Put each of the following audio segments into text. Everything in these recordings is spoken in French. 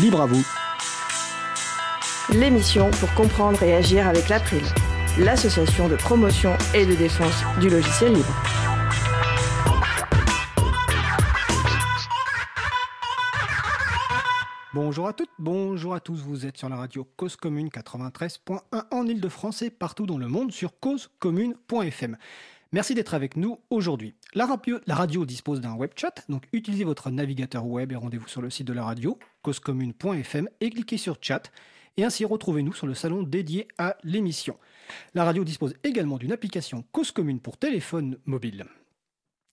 Libre à vous. L'émission pour comprendre et agir avec l'April, l'association de promotion et de défense du logiciel libre. Bonjour à toutes, bonjour à tous, vous êtes sur la radio Cause Commune 93.1 en Ile-de-France et partout dans le monde sur causecommune.fm. Merci d'être avec nous aujourd'hui. La radio, dispose d'un web chat, donc utilisez votre navigateur web et rendez-vous sur le site de la radio, causecommune.fm, et cliquez sur chat, et ainsi retrouvez-nous sur le salon dédié à l'émission. La radio dispose également d'une application Cause pour téléphone mobile.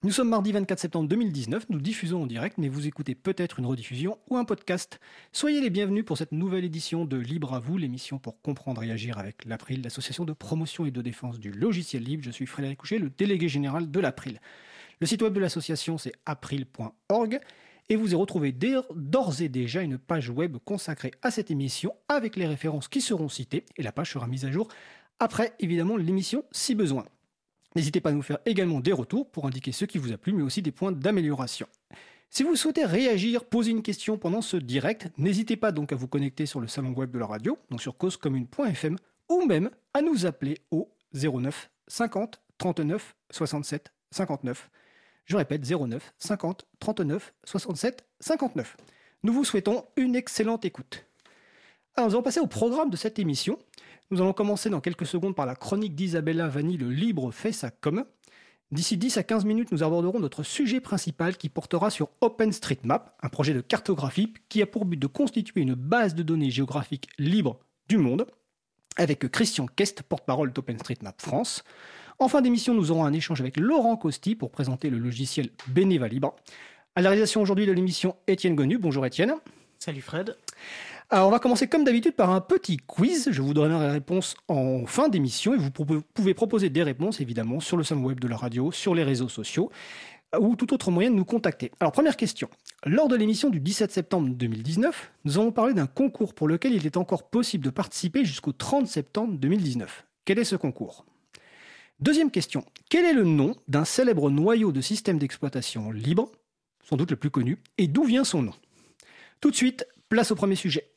Nous sommes mardi 24 septembre 2019, nous diffusons en direct, mais vous écoutez peut-être une rediffusion ou un podcast. Soyez les bienvenus pour cette nouvelle édition de Libre à vous, l'émission pour comprendre et agir avec l'April, l'association de promotion et de défense du logiciel libre. Je suis Frédéric Couchet, le délégué général de l'April. Le site web de l'association c'est april.org et vous y retrouvez d'ores et déjà une page web consacrée à cette émission avec les références qui seront citées et la page sera mise à jour après évidemment l'émission si besoin. N'hésitez pas à nous faire également des retours pour indiquer ce qui vous a plu, mais aussi des points d'amélioration. Si vous souhaitez réagir, poser une question pendant ce direct, n'hésitez pas donc à vous connecter sur le salon web de la radio, donc sur causecommune.fm, ou même à nous appeler au 09 50 39 67 59. Je répète 09 50 39 67 59. Nous vous souhaitons une excellente écoute. Alors nous allons passer au programme de cette émission. Nous allons commencer dans quelques secondes par la chronique d'Isabella Vanni, le libre fait sa com. D'ici 10 à 15 minutes, nous aborderons notre sujet principal qui portera sur OpenStreetMap, un projet de cartographie qui a pour but de constituer une base de données géographiques libre du monde, avec Christian Kest, porte-parole d'OpenStreetMap France. En fin d'émission, nous aurons un échange avec Laurent Costi pour présenter le logiciel Beneva Libre. À la réalisation aujourd'hui de l'émission, Étienne Gonu. Bonjour Étienne. Salut Fred. Alors, on va commencer comme d'habitude par un petit quiz. Je vous donnerai les réponses en fin d'émission et vous pouvez proposer des réponses évidemment sur le salon web de la radio, sur les réseaux sociaux ou tout autre moyen de nous contacter. Alors, première question. Lors de l'émission du 17 septembre 2019, nous avons parlé d'un concours pour lequel il est encore possible de participer jusqu'au 30 septembre 2019. Quel est ce concours? Deuxième question. Quel est le nom d'un célèbre noyau de système d'exploitation libre, sans doute le plus connu, et d'où vient son nom? Tout de suite, place au premier sujet.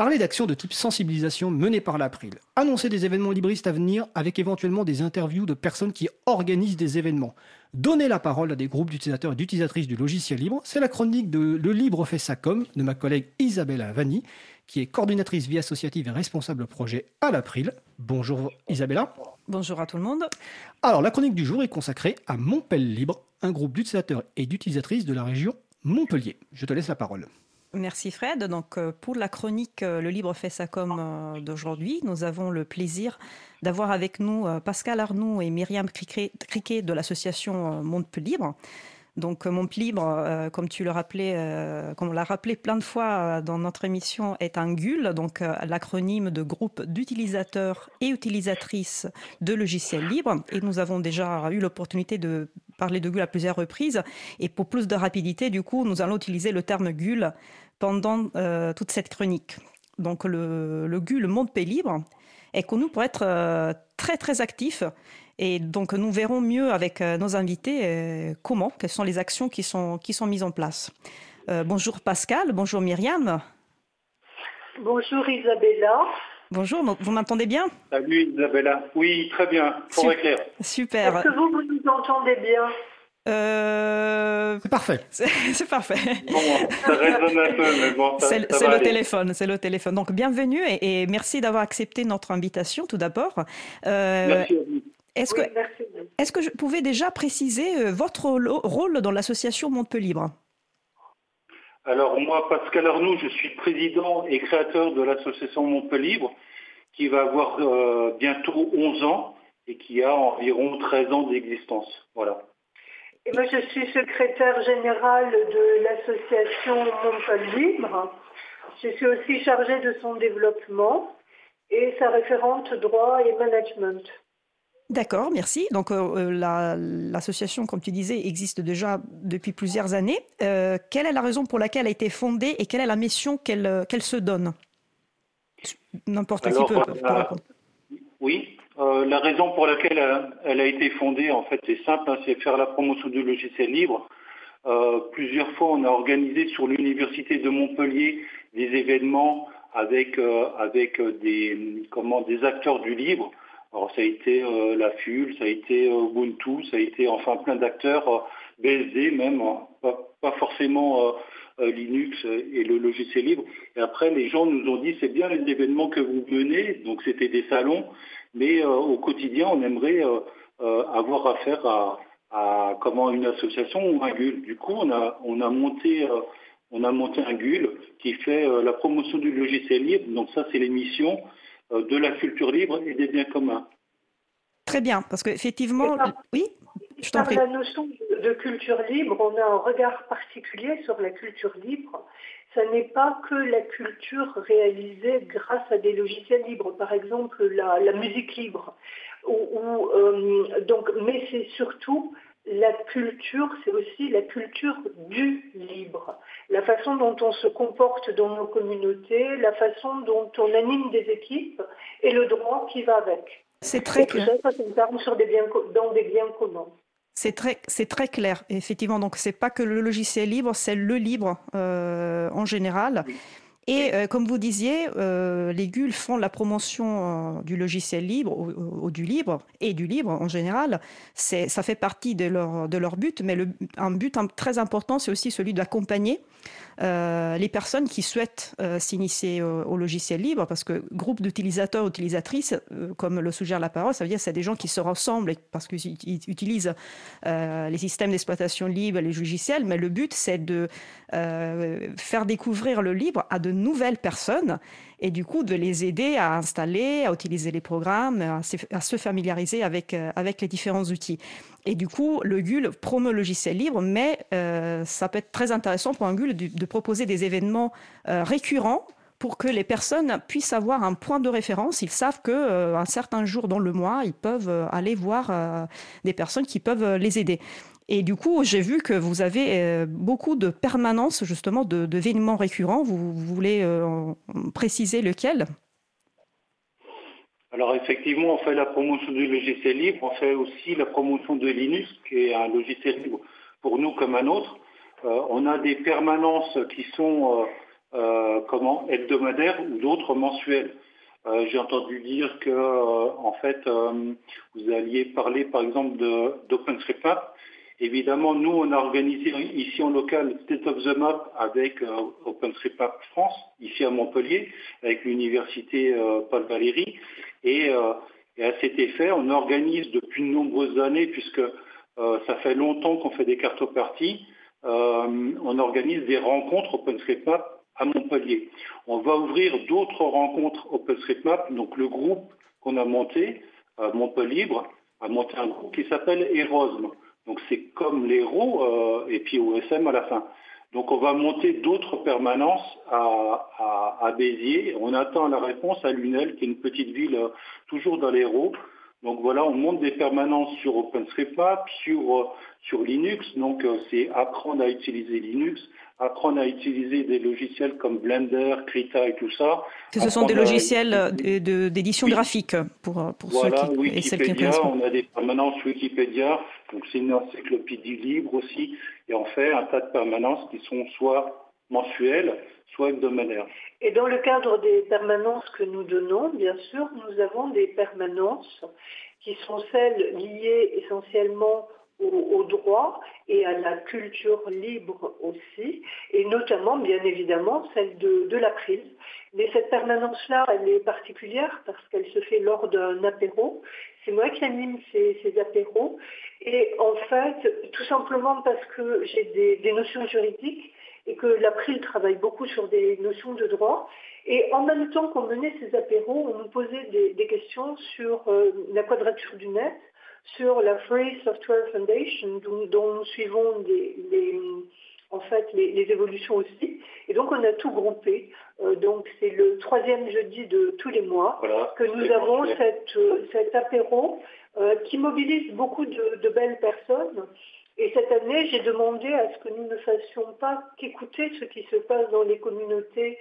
Parler d'actions de type sensibilisation menées par l'April. Annoncer des événements libristes à venir avec éventuellement des interviews de personnes qui organisent des événements. Donner la parole à des groupes d'utilisateurs et d'utilisatrices du logiciel libre. C'est la chronique de Le Libre fait sa com de ma collègue Isabella Vanni, qui est coordinatrice vie associative et responsable projet à l'April. Bonjour Isabella. Bonjour à tout le monde. Alors la chronique du jour est consacrée à Montpellier Libre, un groupe d'utilisateurs et d'utilisatrices de la région Montpellier. Je te laisse la parole. Merci Fred. Donc euh, pour la chronique euh, Le Libre fait sa com euh, d'aujourd'hui, nous avons le plaisir d'avoir avec nous Pascal Arnoux et Myriam Criquet de l'association Montpellier Libre. Donc Montpellier Libre, comme tu le rappelais, comme on l'a rappelé plein de fois dans notre émission, est un GUL, donc l'acronyme de groupe d'utilisateurs et utilisatrices de logiciels libres. Et nous avons déjà eu l'opportunité de parler de GUL à plusieurs reprises. Et pour plus de rapidité, du coup, nous allons utiliser le terme GUL pendant euh, toute cette chronique. Donc le, le le Monde Pays Libre, est connu pour être euh, très très actif. Et donc nous verrons mieux avec euh, nos invités comment, quelles sont les actions qui sont, qui sont mises en place. bonjour Pascal, bonjour Myriam. Bonjour Isabella. Bonjour, vous m'entendez bien? Salut Isabella. Oui, très bien, pour clair. Super. Est-ce que vous, vous nous entendez bien? Euh... C'est parfait. C'est parfait. Bon, ça résonne un peu, mais bon, C'est le téléphone, c'est le téléphone. Donc bienvenue et, merci d'avoir accepté notre invitation tout d'abord. Euh, merci à vous. Est-ce que, est que je pouvais déjà préciser euh, votre rôle dans l'association Montpellier? Alors moi, Pascal Arnoux, je suis président et créateur de l'association Montpellier, qui va avoir euh, bientôt 11 ans et qui a environ 13 ans d'existence. Voilà. Et moi, je suis secrétaire générale de l'association Montpellier. Je suis aussi chargée de son développement et sa référente droit et management. D'accord, merci. Donc euh, euh, l'association, comme tu disais, existe déjà depuis plusieurs années. Euh, quelle est la raison pour laquelle elle a été fondée et quelle est la mission qu'elle se donne? N'importe qui peut, répondre. Oui, la raison pour laquelle elle a, été fondée, en fait, c'est simple, hein, c'est faire la promotion du logiciel libre plusieurs fois, on a organisé sur l'université de Montpellier des événements avec avec des comment des acteurs du livre. Alors ça a été la FUL, ça a été Ubuntu, ça a été enfin plein d'acteurs, BSD même, hein, pas, forcément Linux et le logiciel libre. Et après, les gens nous ont dit c'est bien les événements que vous menez, donc c'était des salons, mais au quotidien, on aimerait avoir affaire à, à comment une association ou un GUL. Du coup, on a, on a monté euh, on a monté un GUL qui fait euh, la promotion du logiciel libre. Donc ça, c'est l'émission euh, de la culture libre et des biens communs. Très bien, parce qu'effectivement, oui, je t'en prie. la notion de culture libre, on a un regard particulier sur la culture libre. Ce n'est pas que la culture réalisée grâce à des logiciels libres, par exemple la, la musique libre. Euh, donc, mais c'est surtout la culture, c'est aussi la culture du libre, la façon dont on se comporte dans nos communautés, la façon dont on anime des équipes et le droit qui va avec. C'est très clair. Ça, ça sur des biens, dans des biens communs. C'est très, c'est très clair, effectivement. Donc, c'est pas que le logiciel libre, c'est le libre euh, en général. Et euh, comme vous disiez, euh, les GUL font la promotion euh, du logiciel libre ou, du libre et du libre en général. C'est, ça fait partie de leur, de leur but, mais le, un but très important, c'est aussi celui d'accompagner euh, les personnes qui souhaitent euh, s'initier au, logiciel libre, parce que groupe d'utilisateurs, utilisatrices, euh, comme le suggère la parole, ça veut dire que c'est des gens qui se rassemblent parce qu'ils utilisent les systèmes d'exploitation libre, les logiciels, mais le but c'est de faire découvrir le libre à de nouvelles personnes et du coup de les aider à installer, à utiliser les programmes, à, se familiariser avec, avec les différents outils. Et du coup, le GUL promeut le logiciel libre, mais euh, ça peut être très intéressant pour un GUL de, proposer des événements euh, récurrents pour que les personnes puissent avoir un point de référence. Ils savent que euh, un certain jour dans le mois, ils peuvent aller voir des personnes qui peuvent les aider. Et du coup, j'ai vu que vous avez beaucoup de permanences, justement, d'événements récurrents. Vous, voulez préciser lequel? Alors effectivement, on fait la promotion du logiciel libre, on fait aussi la promotion de Linux, qui est un logiciel libre pour nous comme un autre. Euh, on a des permanences qui sont euh, euh, comment hebdomadaires ou d'autres mensuelles. J'ai entendu dire que en fait vous alliez parler par exemple d'OpenStreetMap. Évidemment, nous on a organisé ici en local State of the Map avec OpenStreetMap France, ici à Montpellier, avec l'université Paul Valéry. Euh, et, à cet effet, on organise depuis de nombreuses années, puisque euh, ça fait longtemps qu'on fait des cartoparties, euh, on organise des rencontres OpenStreetMap à Montpellier. On va ouvrir d'autres rencontres OpenStreetMap, donc le groupe qu'on a monté, Montpellier, a monté un groupe qui s'appelle Erosme. Donc c'est comme l'héros et puis OSM à la fin. Donc on va monter d'autres permanences à, Béziers. On attend la réponse à Lunel, qui est une petite ville euh, toujours dans l'Hérault. Donc voilà, on monte des permanences sur OpenStreetMap, sur, euh, sur Linux. Donc euh, c'est apprendre à utiliser Linux, apprendre à utiliser des logiciels comme Blender, Krita et tout ça. ce sont des logiciels d'édition graphique pour, pour ceux qui, Wikipédia, on a des permanences Wikipédia, donc c'est une encyclopédie libre aussi, et on fait un tas de permanences qui sont soit mensuelles, soit hebdomadaires. Et dans le cadre des permanences que nous donnons, bien sûr, nous avons des permanences qui sont celles liées essentiellement au, droit et à la culture libre aussi, et notamment, bien évidemment, celle de, de l'April. Mais cette permanence-là, elle est particulière parce qu'elle se fait lors d'un apéro. C'est moi qui anime ces, apéros. Et en fait, tout simplement parce que j'ai des notions juridiques et que l'April travaille beaucoup sur des notions de droit. Et en même temps qu'on menait ces apéros, on nous posait des, des questions sur euh, la quadrature du net, sur la Free Software Foundation, dont, nous suivons en fait les, évolutions aussi. Et donc on a tout groupé. Euh, donc c'est le troisième jeudi de tous les mois que nous avons cette, euh, cet apéro qui mobilise beaucoup de, belles personnes. Et cette année, j'ai demandé à ce que nous ne fassions pas qu'écouter ce qui se passe dans les communautés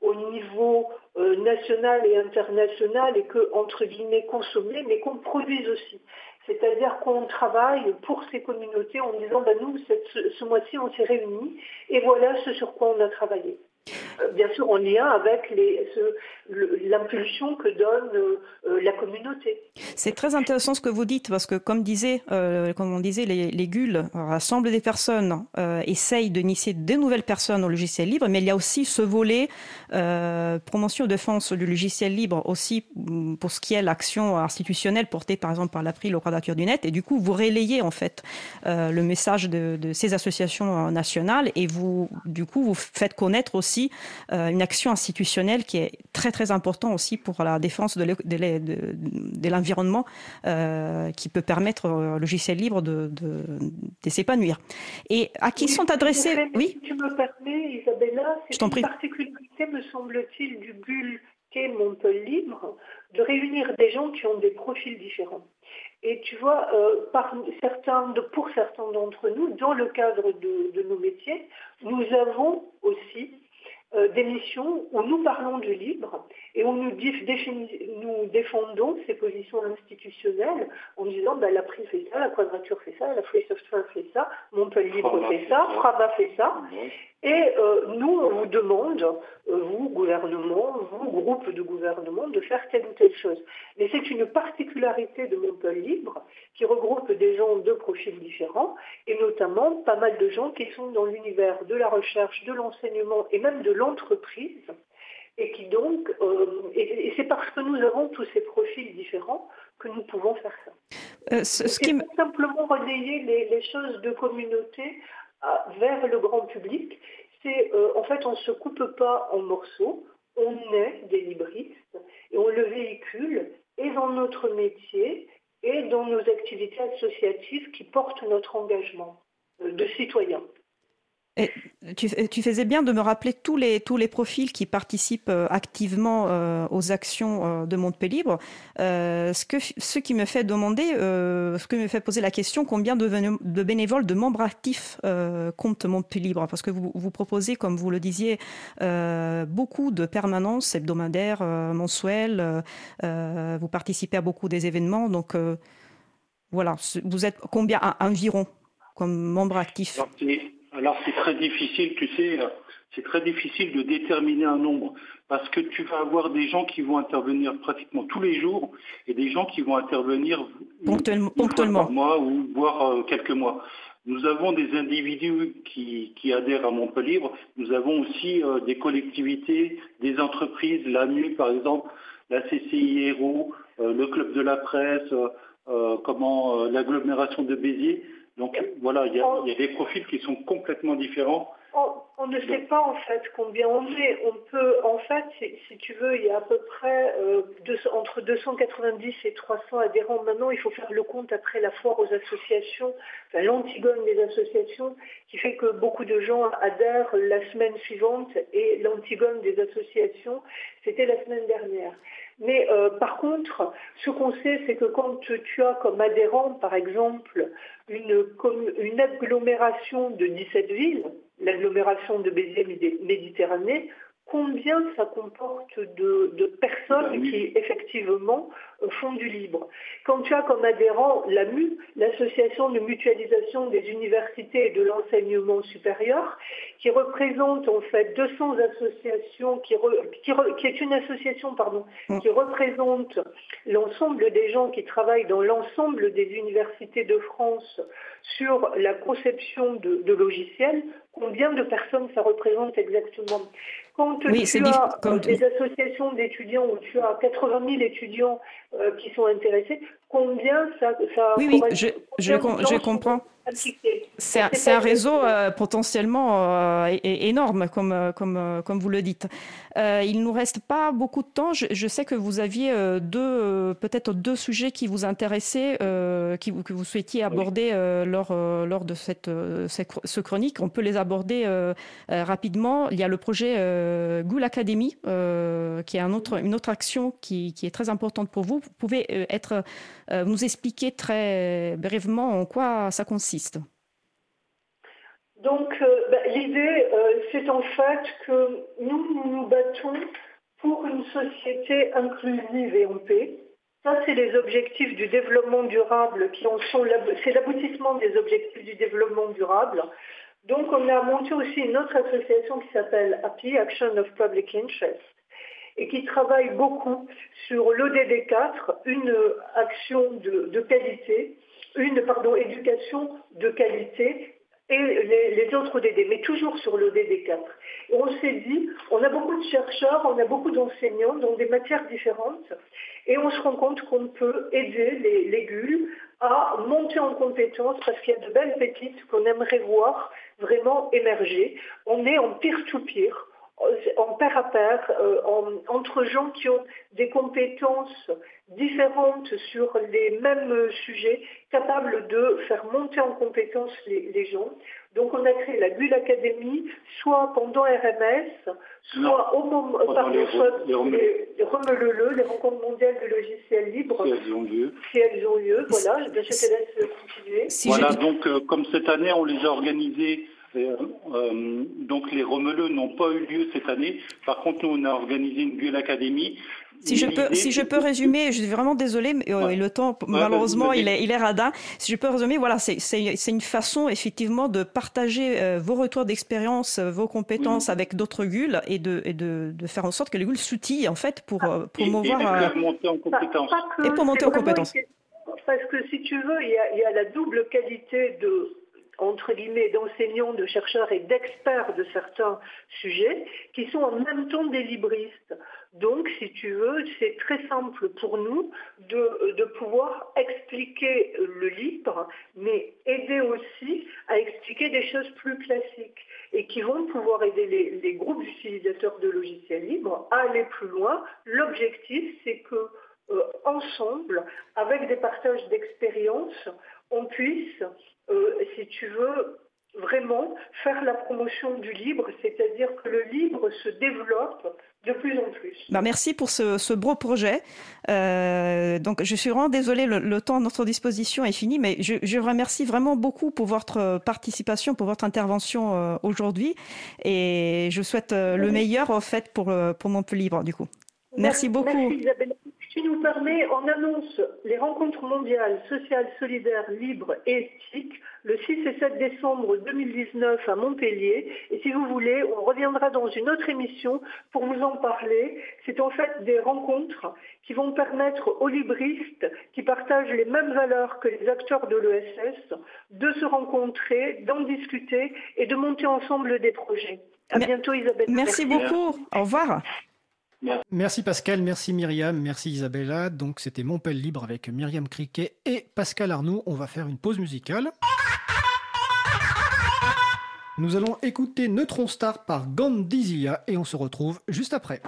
au niveau national et international et que, entre guillemets, consommer, mais qu'on produise aussi. C'est-à-dire qu'on travaille pour ces communautés en disant, ben, nous, ce mois-ci, on s'est réunis et voilà ce sur quoi on a travaillé. Euh, bien sûr en lien avec l'impulsion que donne euh, la communauté. C'est très intéressant ce que vous dites parce que comme disait, euh, comme on disait, les, les GUL rassemblent des personnes, essayent d'initier de nouvelles personnes au logiciel libre, mais il y a aussi ce volet promotion et défense du logiciel libre aussi mm, pour ce qui est l'action institutionnelle portée par exemple par l'April au Quadrature du Net et du coup vous relayez en fait le message de, de ces associations nationales et vous du coup vous faites connaître aussi euh, une action institutionnelle qui est très très importante aussi pour la défense de, l'environnement euh, qui peut permettre au logiciel libre de, s'épanouir. Et à qui sont adressés Oui. Si tu me permets, Isabella, c'est une particularité, me semble-t-il, du bulle qu'est Montpellier Libre, de réunir des gens qui ont des profils différents. Et tu vois, euh, par certains, pour certains d'entre nous, dans le cadre de, de, nos métiers, nous avons aussi d'émissions où nous parlons du libre et où nous, nous défendons ces positions institutionnelles en disant bah, la PRI fait ça, la Quadrature fait ça, la Free Software fait ça, Montpellier Libre fait ça, Fraba fait ça. Et euh, nous, on vous demande, euh, vous, gouvernement, vous, groupe de gouvernement, de faire telle ou telle chose. Mais c'est une particularité de Montpellier Libre qui regroupe des gens de profils différents et notamment pas mal de gens qui sont dans l'univers de la recherche, de l'enseignement et même de l'entreprise et qui donc, euh, et, c'est parce que nous avons tous ces profils différents que nous pouvons faire ça. ce, qui simplement relayer les, les choses de communauté vers le grand public, c'est euh, en fait on ne se coupe pas en morceaux, on est des libristes et on le véhicule et dans notre métier et dans nos activités associatives qui portent notre engagement euh, de citoyen. Et tu, faisais bien de me rappeler tous les, tous les profils qui participent euh, activement euh, aux actions euh, de Montpellier Libre. ce, qui me fait demander, ce qui me fait poser la question, combien de, bénévoles, de membres actifs compte Montpellier? Libre Parce que vous, vous proposez, comme vous le disiez, beaucoup de permanences hebdomadaires, mensuelles. vous participez à beaucoup des événements. Donc voilà, vous êtes combien environ comme membres actifs? Alors c'est très difficile, tu sais, c'est très difficile de déterminer un nombre parce que tu vas avoir des gens qui vont intervenir pratiquement tous les jours et des gens qui vont intervenir ponctuellement, par mois ou voire euh, quelques mois. Nous avons des individus qui, adhèrent à Montpellier. Nous avons aussi euh, des collectivités, des entreprises, la NU par exemple, la CCI Héros, euh, le Club de la Presse, comment l'agglomération de Béziers. Donc voilà, il y, a, des profils qui sont complètement différents. On, ne sait pas en fait combien on est. On peut, en fait, si, tu veux, il y a à peu près euh, entre 290 et 300 adhérents maintenant. Il faut faire le compte après la foire aux associations, enfin, l'antigone des associations, qui fait que beaucoup de gens adhèrent la semaine suivante et l'antigone des associations, c'était la semaine dernière. Mais euh, par contre, ce qu'on sait, c'est que quand tu as comme adhérent, par exemple, une, une agglomération de 17 villes, l'agglomération de Béziers-Méditerranée, combien ça comporte de, personnes bah qui effectivement font du libre. Quand tu as comme adhérent l'AMU, l'association de mutualisation des universités et de l'enseignement supérieur, qui représente en fait 200 associations, qui, qui, est une association pardon, mm. qui représente l'ensemble des gens qui travaillent dans l'ensemble des universités de France sur la conception de, de logiciels, combien de personnes ça représente exactement? Quand tu as des associations d'étudiants où tu as 80 000 étudiants qui sont intéressés, combien ça, ça Oui, oui, je, je, je comprends. C'est un réseau euh, potentiellement euh, énorme, comme, comme, comme vous le dites. Euh, il nous reste pas beaucoup de temps. Je, sais que vous aviez deux, peut-être deux sujets qui vous intéressaient, qui, que vous souhaitiez aborder lors, lors de cette, ce chronique. On peut les aborder rapidement. Il y a le projet Goul Academy, qui est un autre, une autre action qui, qui, est très importante pour vous. Vous pouvez être, nous expliquer très brièvement en quoi ça consiste donc euh, bah, l'idée, euh, c'est en fait que nous, nous nous battons pour une société inclusive et en paix. Ça, c'est les objectifs du développement durable qui sont, c'est l'aboutissement des objectifs du développement durable. Donc, on a monté aussi une autre association qui s'appelle API, Action of Public Interest, et qui travaille beaucoup sur l'ODD4, une action de, qualité, une pardon, éducation de qualité et les, autres ODD, mais toujours sur l'ODD4. Et on s'est dit, on a beaucoup de chercheurs, on a beaucoup d'enseignants dans des matières différentes, et on se rend compte qu'on peut aider les, les à monter en compétences parce qu'il y a de belles pépites qu'on aimerait voir vraiment émerger. On est en peer-to-peer en pair à pair, euh, entre gens qui ont des compétences différentes sur les mêmes sujets, capables de faire monter en compétences les, gens. Donc on a créé la Bulle Academy, soit pendant RMS, soit au moment, les, soit les, les, les rencontres mondiales de logiciels libres. Si elles ont lieu. Si elles ont lieu, voilà, je te laisse continuer. voilà, donc euh, comme cette année on les a organisées euh, donc les Romeleux n'ont pas eu lieu cette année. Par contre, nous, on a organisé une Bulle Académie. Si je, peux, si je peux résumer, je suis vraiment désolée, mais euh, le temps, malheureusement, il est, il est radin. Si je peux résumer, voilà, c'est une façon, effectivement, de partager euh, vos retours d'expérience, vos compétences avec d'autres GUL et, de, et de, de, faire en sorte que les GUL s'outillent, en fait, pour promouvoir. Et, pour monter en compétences. Et pour monter en compétences. Parce que si tu veux, il y a, il y a la double qualité de entre guillemets, d'enseignants, de chercheurs et d'experts de certains sujets qui sont en même temps des libristes. Donc, si tu veux, c'est très simple pour nous de, de, pouvoir expliquer le libre, mais aider aussi à expliquer des choses plus classiques et qui vont pouvoir aider les, les groupes d'utilisateurs de logiciels libres à aller plus loin. L'objectif, c'est que euh, ensemble, avec des partages d'expériences, on puisse euh, si tu veux, vraiment faire la promotion du libre, c'est-à-dire que le libre se développe de plus en plus. Bah merci pour ce, beau projet. Euh, donc, je suis vraiment désolée, le, temps à notre disposition est fini, mais je, je remercie vraiment beaucoup pour votre participation, pour votre intervention euh, aujourd'hui, et je souhaite le meilleur en fait pour pour Montpellier Libre du coup. Merci, beaucoup. Merci Isabelle qui nous permet, on annonce les rencontres mondiales sociales, solidaires, libres et éthiques le 6 et 7 décembre 2019 à Montpellier. Et si vous voulez, on reviendra dans une autre émission pour vous en parler. C'est en fait des rencontres qui vont permettre aux libristes qui partagent les mêmes valeurs que les acteurs de l'ESS de se rencontrer, d'en discuter et de monter ensemble des projets. À bientôt Isabelle. Merci beaucoup. Au revoir. Merci Pascal, merci Myriam, merci Isabella. Donc c'était Montpellier Libre avec Myriam Criquet et Pascal Arnoux. On va faire une pause musicale. Nous allons écouter Neutron Star par Gandizia et on se retrouve juste après.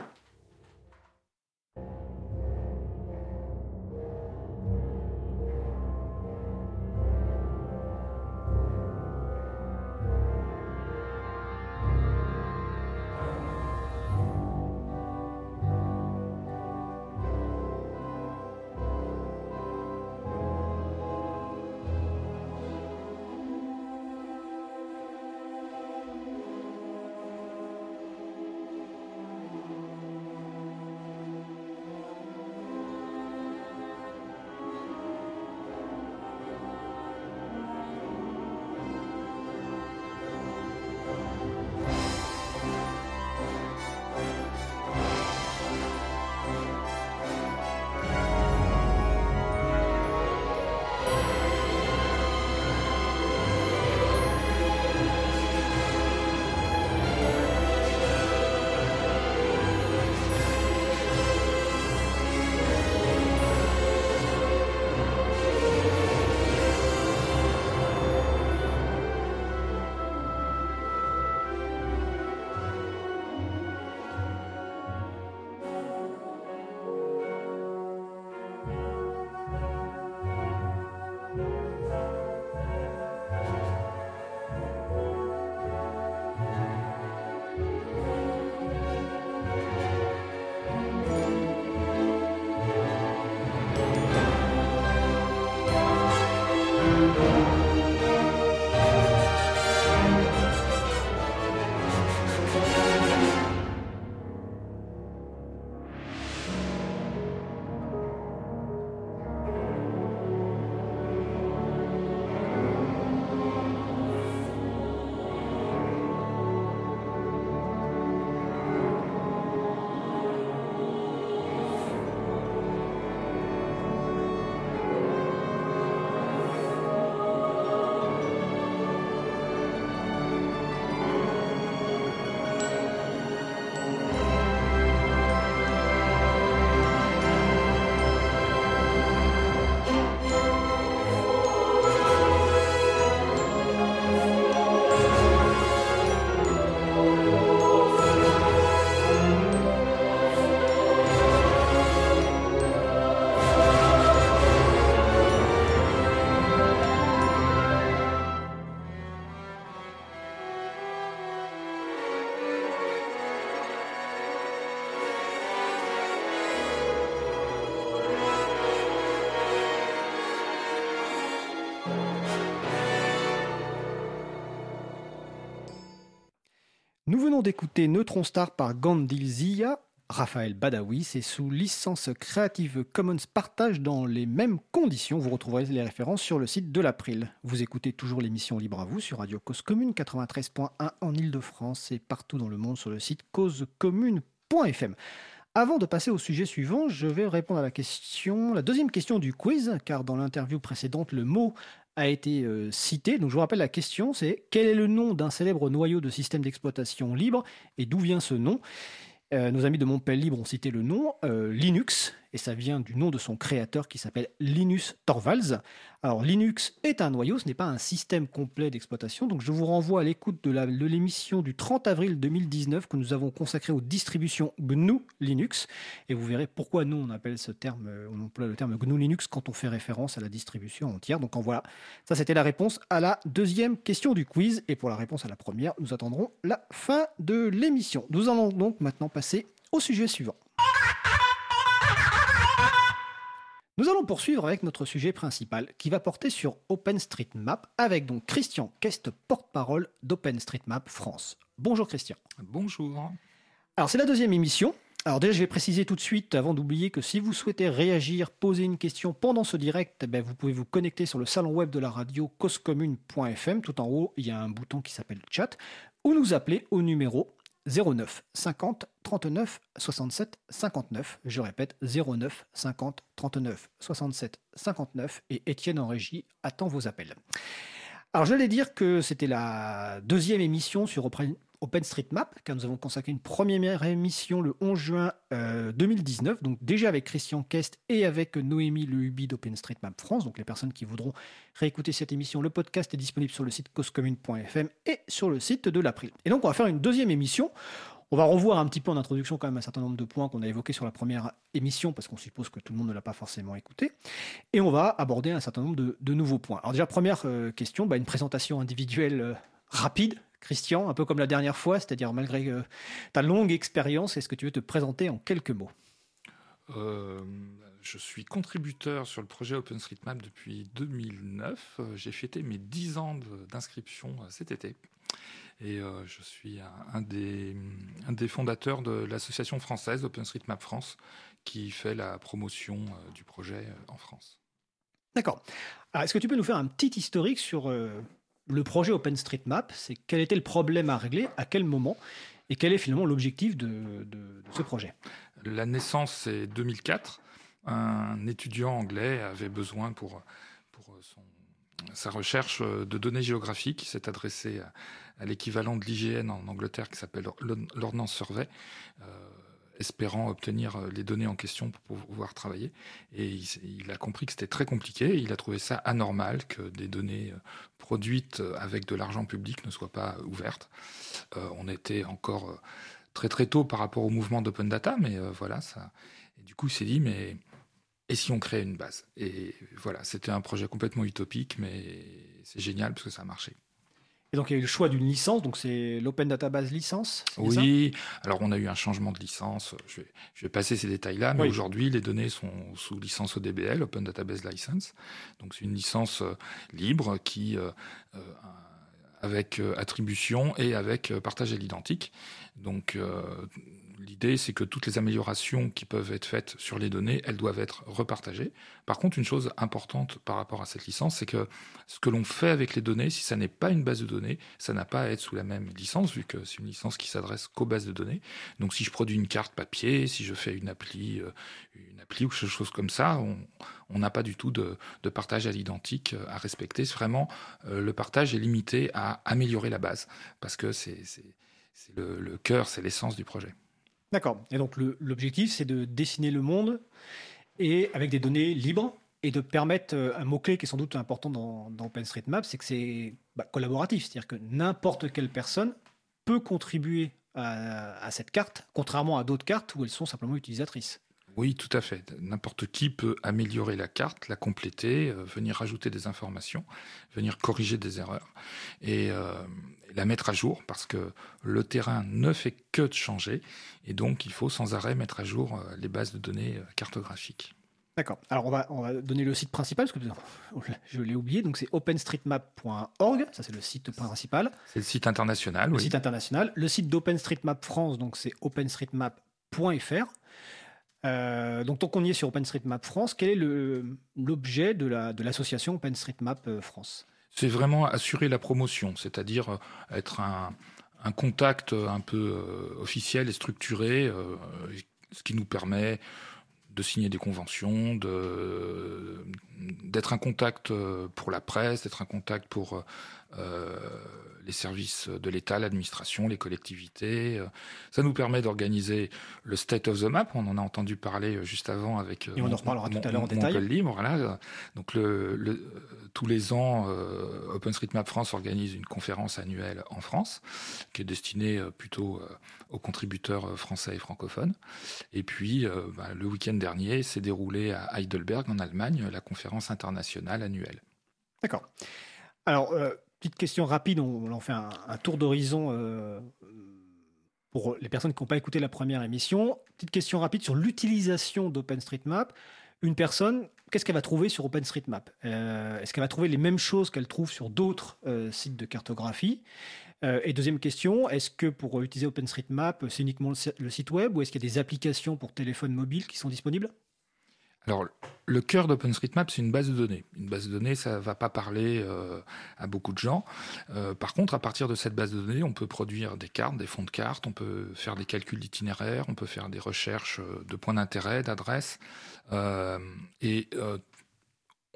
Venons d'écouter Neutron Star par Gandilzia, Raphaël Badawi. C'est sous licence Creative Commons partage dans les mêmes conditions. Vous retrouverez les références sur le site de l'April. Vous écoutez toujours l'émission Libre à vous sur Radio Cause Commune 93.1 en Ile-de-France et partout dans le monde sur le site causecommune.fm. Avant de passer au sujet suivant, je vais répondre à la question, la deuxième question du quiz, car dans l'interview précédente, le mot a été euh, cité. Donc je vous rappelle la question, c'est quel est le nom d'un célèbre noyau de système d'exploitation libre et d'où vient ce nom? Euh, Nos amis de Montpellier Libre ont cité le nom euh, Linux et ça vient du nom de son créateur qui s'appelle Linus Torvalds. Alors Linux est un noyau, ce n'est pas un système complet d'exploitation, donc je vous renvoie à l'écoute de l'émission du 30 avril 2019 que nous avons consacrée aux distributions GNU Linux, et vous verrez pourquoi nous on appelle ce terme, euh, on emploie le terme GNU Linux quand on fait référence à la distribution entière. Donc en voilà, ça c'était la réponse à la deuxième question du quiz, et pour la réponse à la première, nous attendrons la fin de l'émission. Nous allons donc maintenant passer au sujet suivant. Nous allons poursuivre avec notre sujet principal qui va porter sur OpenStreetMap avec donc Christian Kest, porte-parole d'OpenStreetMap France. Bonjour Christian. Bonjour. Alors c'est la deuxième émission. Alors déjà je vais préciser tout de suite avant d'oublier que si vous souhaitez réagir, poser une question pendant ce direct, eh ben, vous pouvez vous connecter sur le salon web de la radio causecommune.fm. Tout en haut, il y a un bouton qui s'appelle chat ou nous appeler au numéro 09 50 39 67 59. Je répète 09 50 39 67 59 et Étienne en régie attend vos appels. Alors j'allais dire que c'était la deuxième émission sur OpenStreetMap, car nous avons consacré une première émission le 11 juin 2019, euh, donc déjà avec Christian Kest et avec Noémie Le Hubi d'OpenStreetMap France. Donc les personnes qui voudront réécouter cette émission, le podcast est disponible sur le site causecommune.fm et sur le site de l'April. Et donc on va faire une deuxième émission. On va revoir un petit peu en introduction quand même un certain nombre de points qu'on a évoqués sur la première émission parce qu'on suppose que tout le monde ne l'a pas forcément écouté. Et on va aborder un certain nombre de, nouveaux points. Alors déjà première euh, question, bah, une présentation individuelle euh, rapide Christian, un peu comme la dernière fois, c'est-à-dire malgré euh, ta longue expérience, est-ce que tu veux te présenter en quelques mots? Euh, Je suis contributeur sur le projet OpenStreetMap depuis 2009. Euh, j'ai fêté mes 10 ans d'inscription cet été. Et je suis un, des, un, des, fondateurs de l'association française OpenStreetMap France qui fait la promotion du projet en France. D'accord. Est-ce que tu peux nous faire un petit historique sur le projet OpenStreetMap, c'est quel était le problème à régler, à quel moment, et quel est finalement l'objectif de, ce projet La naissance, c'est 2004. Un étudiant anglais avait besoin pour, pour sa recherche de données géographiques. Il s'est adressé à, l'équivalent de l'IGN en Angleterre qui s'appelle l'Ordnance Survey. Euh, espérant obtenir euh, les données en question pour pouvoir travailler. Et il, a compris que c'était très compliqué. Il a trouvé ça anormal que des données euh, produites euh, avec de l'argent public ne soient pas ouvertes. on était encore très très tôt par rapport au mouvement d'open data, mais voilà du coup, il s'est dit mais et si on créait une base? Et voilà, c'était un projet complètement utopique, mais c'est génial parce que ça a marché. Et donc il y a eu le choix d'une licence, donc c'est l'Open Database licence Oui, alors on a eu un changement de licence, je vais, passer ces détails-là, mais aujourd'hui les données sont sous licence ODBL, Open Database License. Donc c'est une licence euh, libre qui, euh, euh, avec attribution et avec partage à l'identique. Donc l'idée, c'est que toutes les améliorations qui peuvent être faites sur les données, elles doivent être repartagées. Par contre, une chose importante par rapport à cette licence, c'est que ce que l'on fait avec les données, si ça n'est pas une base de données, ça n'a pas à être sous la même licence, vu que c'est une licence qui s'adresse qu'aux bases de données. Donc, si je produis une carte papier, si je fais une appli, euh, une appli ou quelque chose comme ça, on n'a pas du tout de, partage à l'identique euh, à respecter. Vraiment, euh, le partage est limité à améliorer la base, parce que c'est le, le cœur, c'est l'essence du projet. D'accord. Et donc l'objectif, c'est de dessiner le monde et avec des données libres et de permettre euh, un mot-clé qui est sans doute important dans, OpenStreetMap, c'est que c'est bah, collaboratif. C'est-à-dire que n'importe quelle personne peut contribuer à, cette carte, contrairement à d'autres cartes où elles sont simplement utilisatrices. Oui, tout à fait. N'importe qui peut améliorer la carte, la compléter, euh, venir rajouter des informations, venir corriger des erreurs et euh, la mettre à jour parce que le terrain ne fait que de changer et donc il faut sans arrêt mettre à jour euh, les bases de données cartographiques. D'accord. Alors on va, on va donner le site principal, parce que je l'ai oublié, donc c'est openstreetmap.org, ça c'est le site principal. C'est le site international. Le site international. Le site d'OpenStreetMap France, donc c'est openstreetmap.fr. Euh, donc, tant qu'on y est sur OpenStreetMap France, quel est l'objet de l'association la, OpenStreetMap euh, France? C'est vraiment assurer la promotion, c'est-à-dire euh, être un, contact un peu officiel et structuré, ce qui nous permet de signer des conventions, d'être un contact pour la presse, d'être un contact pour les services de l'État, l'administration, les collectivités. Ça nous permet d'organiser le State of the Map. On en a entendu parler juste avant avec. Et on en reparlera tout à l'heure en détail. Libre, voilà. Donc le, tous les ans, euh, OpenStreetMap France organise une conférence annuelle en France, qui est destinée euh, plutôt euh, aux contributeurs français et francophones. Et puis, bah, le week-end dernier, s'est déroulé à Heidelberg, en Allemagne, la conférence internationale annuelle. D'accord. Alors, petite question rapide, on, en fait un, tour d'horizon pour les personnes qui n'ont pas écouté la première émission. Petite question rapide sur l'utilisation d'OpenStreetMap. Une personne, qu'est-ce qu'elle va trouver sur OpenStreetMap? Euh, Est-ce qu'elle va trouver les mêmes choses qu'elle trouve sur d'autres euh, sites de cartographie? Euh, Et deuxième question, est-ce que pour utiliser OpenStreetMap, c'est uniquement le site web ou est-ce qu'il y a des applications pour téléphone mobile qui sont disponibles? Alors, le cœur d'OpenStreetMap, c'est une base de données. Une base de données, ça ne va pas parler euh, à beaucoup de gens. Euh, par contre, à partir de cette base de données, on peut produire des cartes, des fonds de cartes, on peut faire des calculs d'itinéraires, on peut faire des recherches euh, de points d'intérêt, d'adresses. et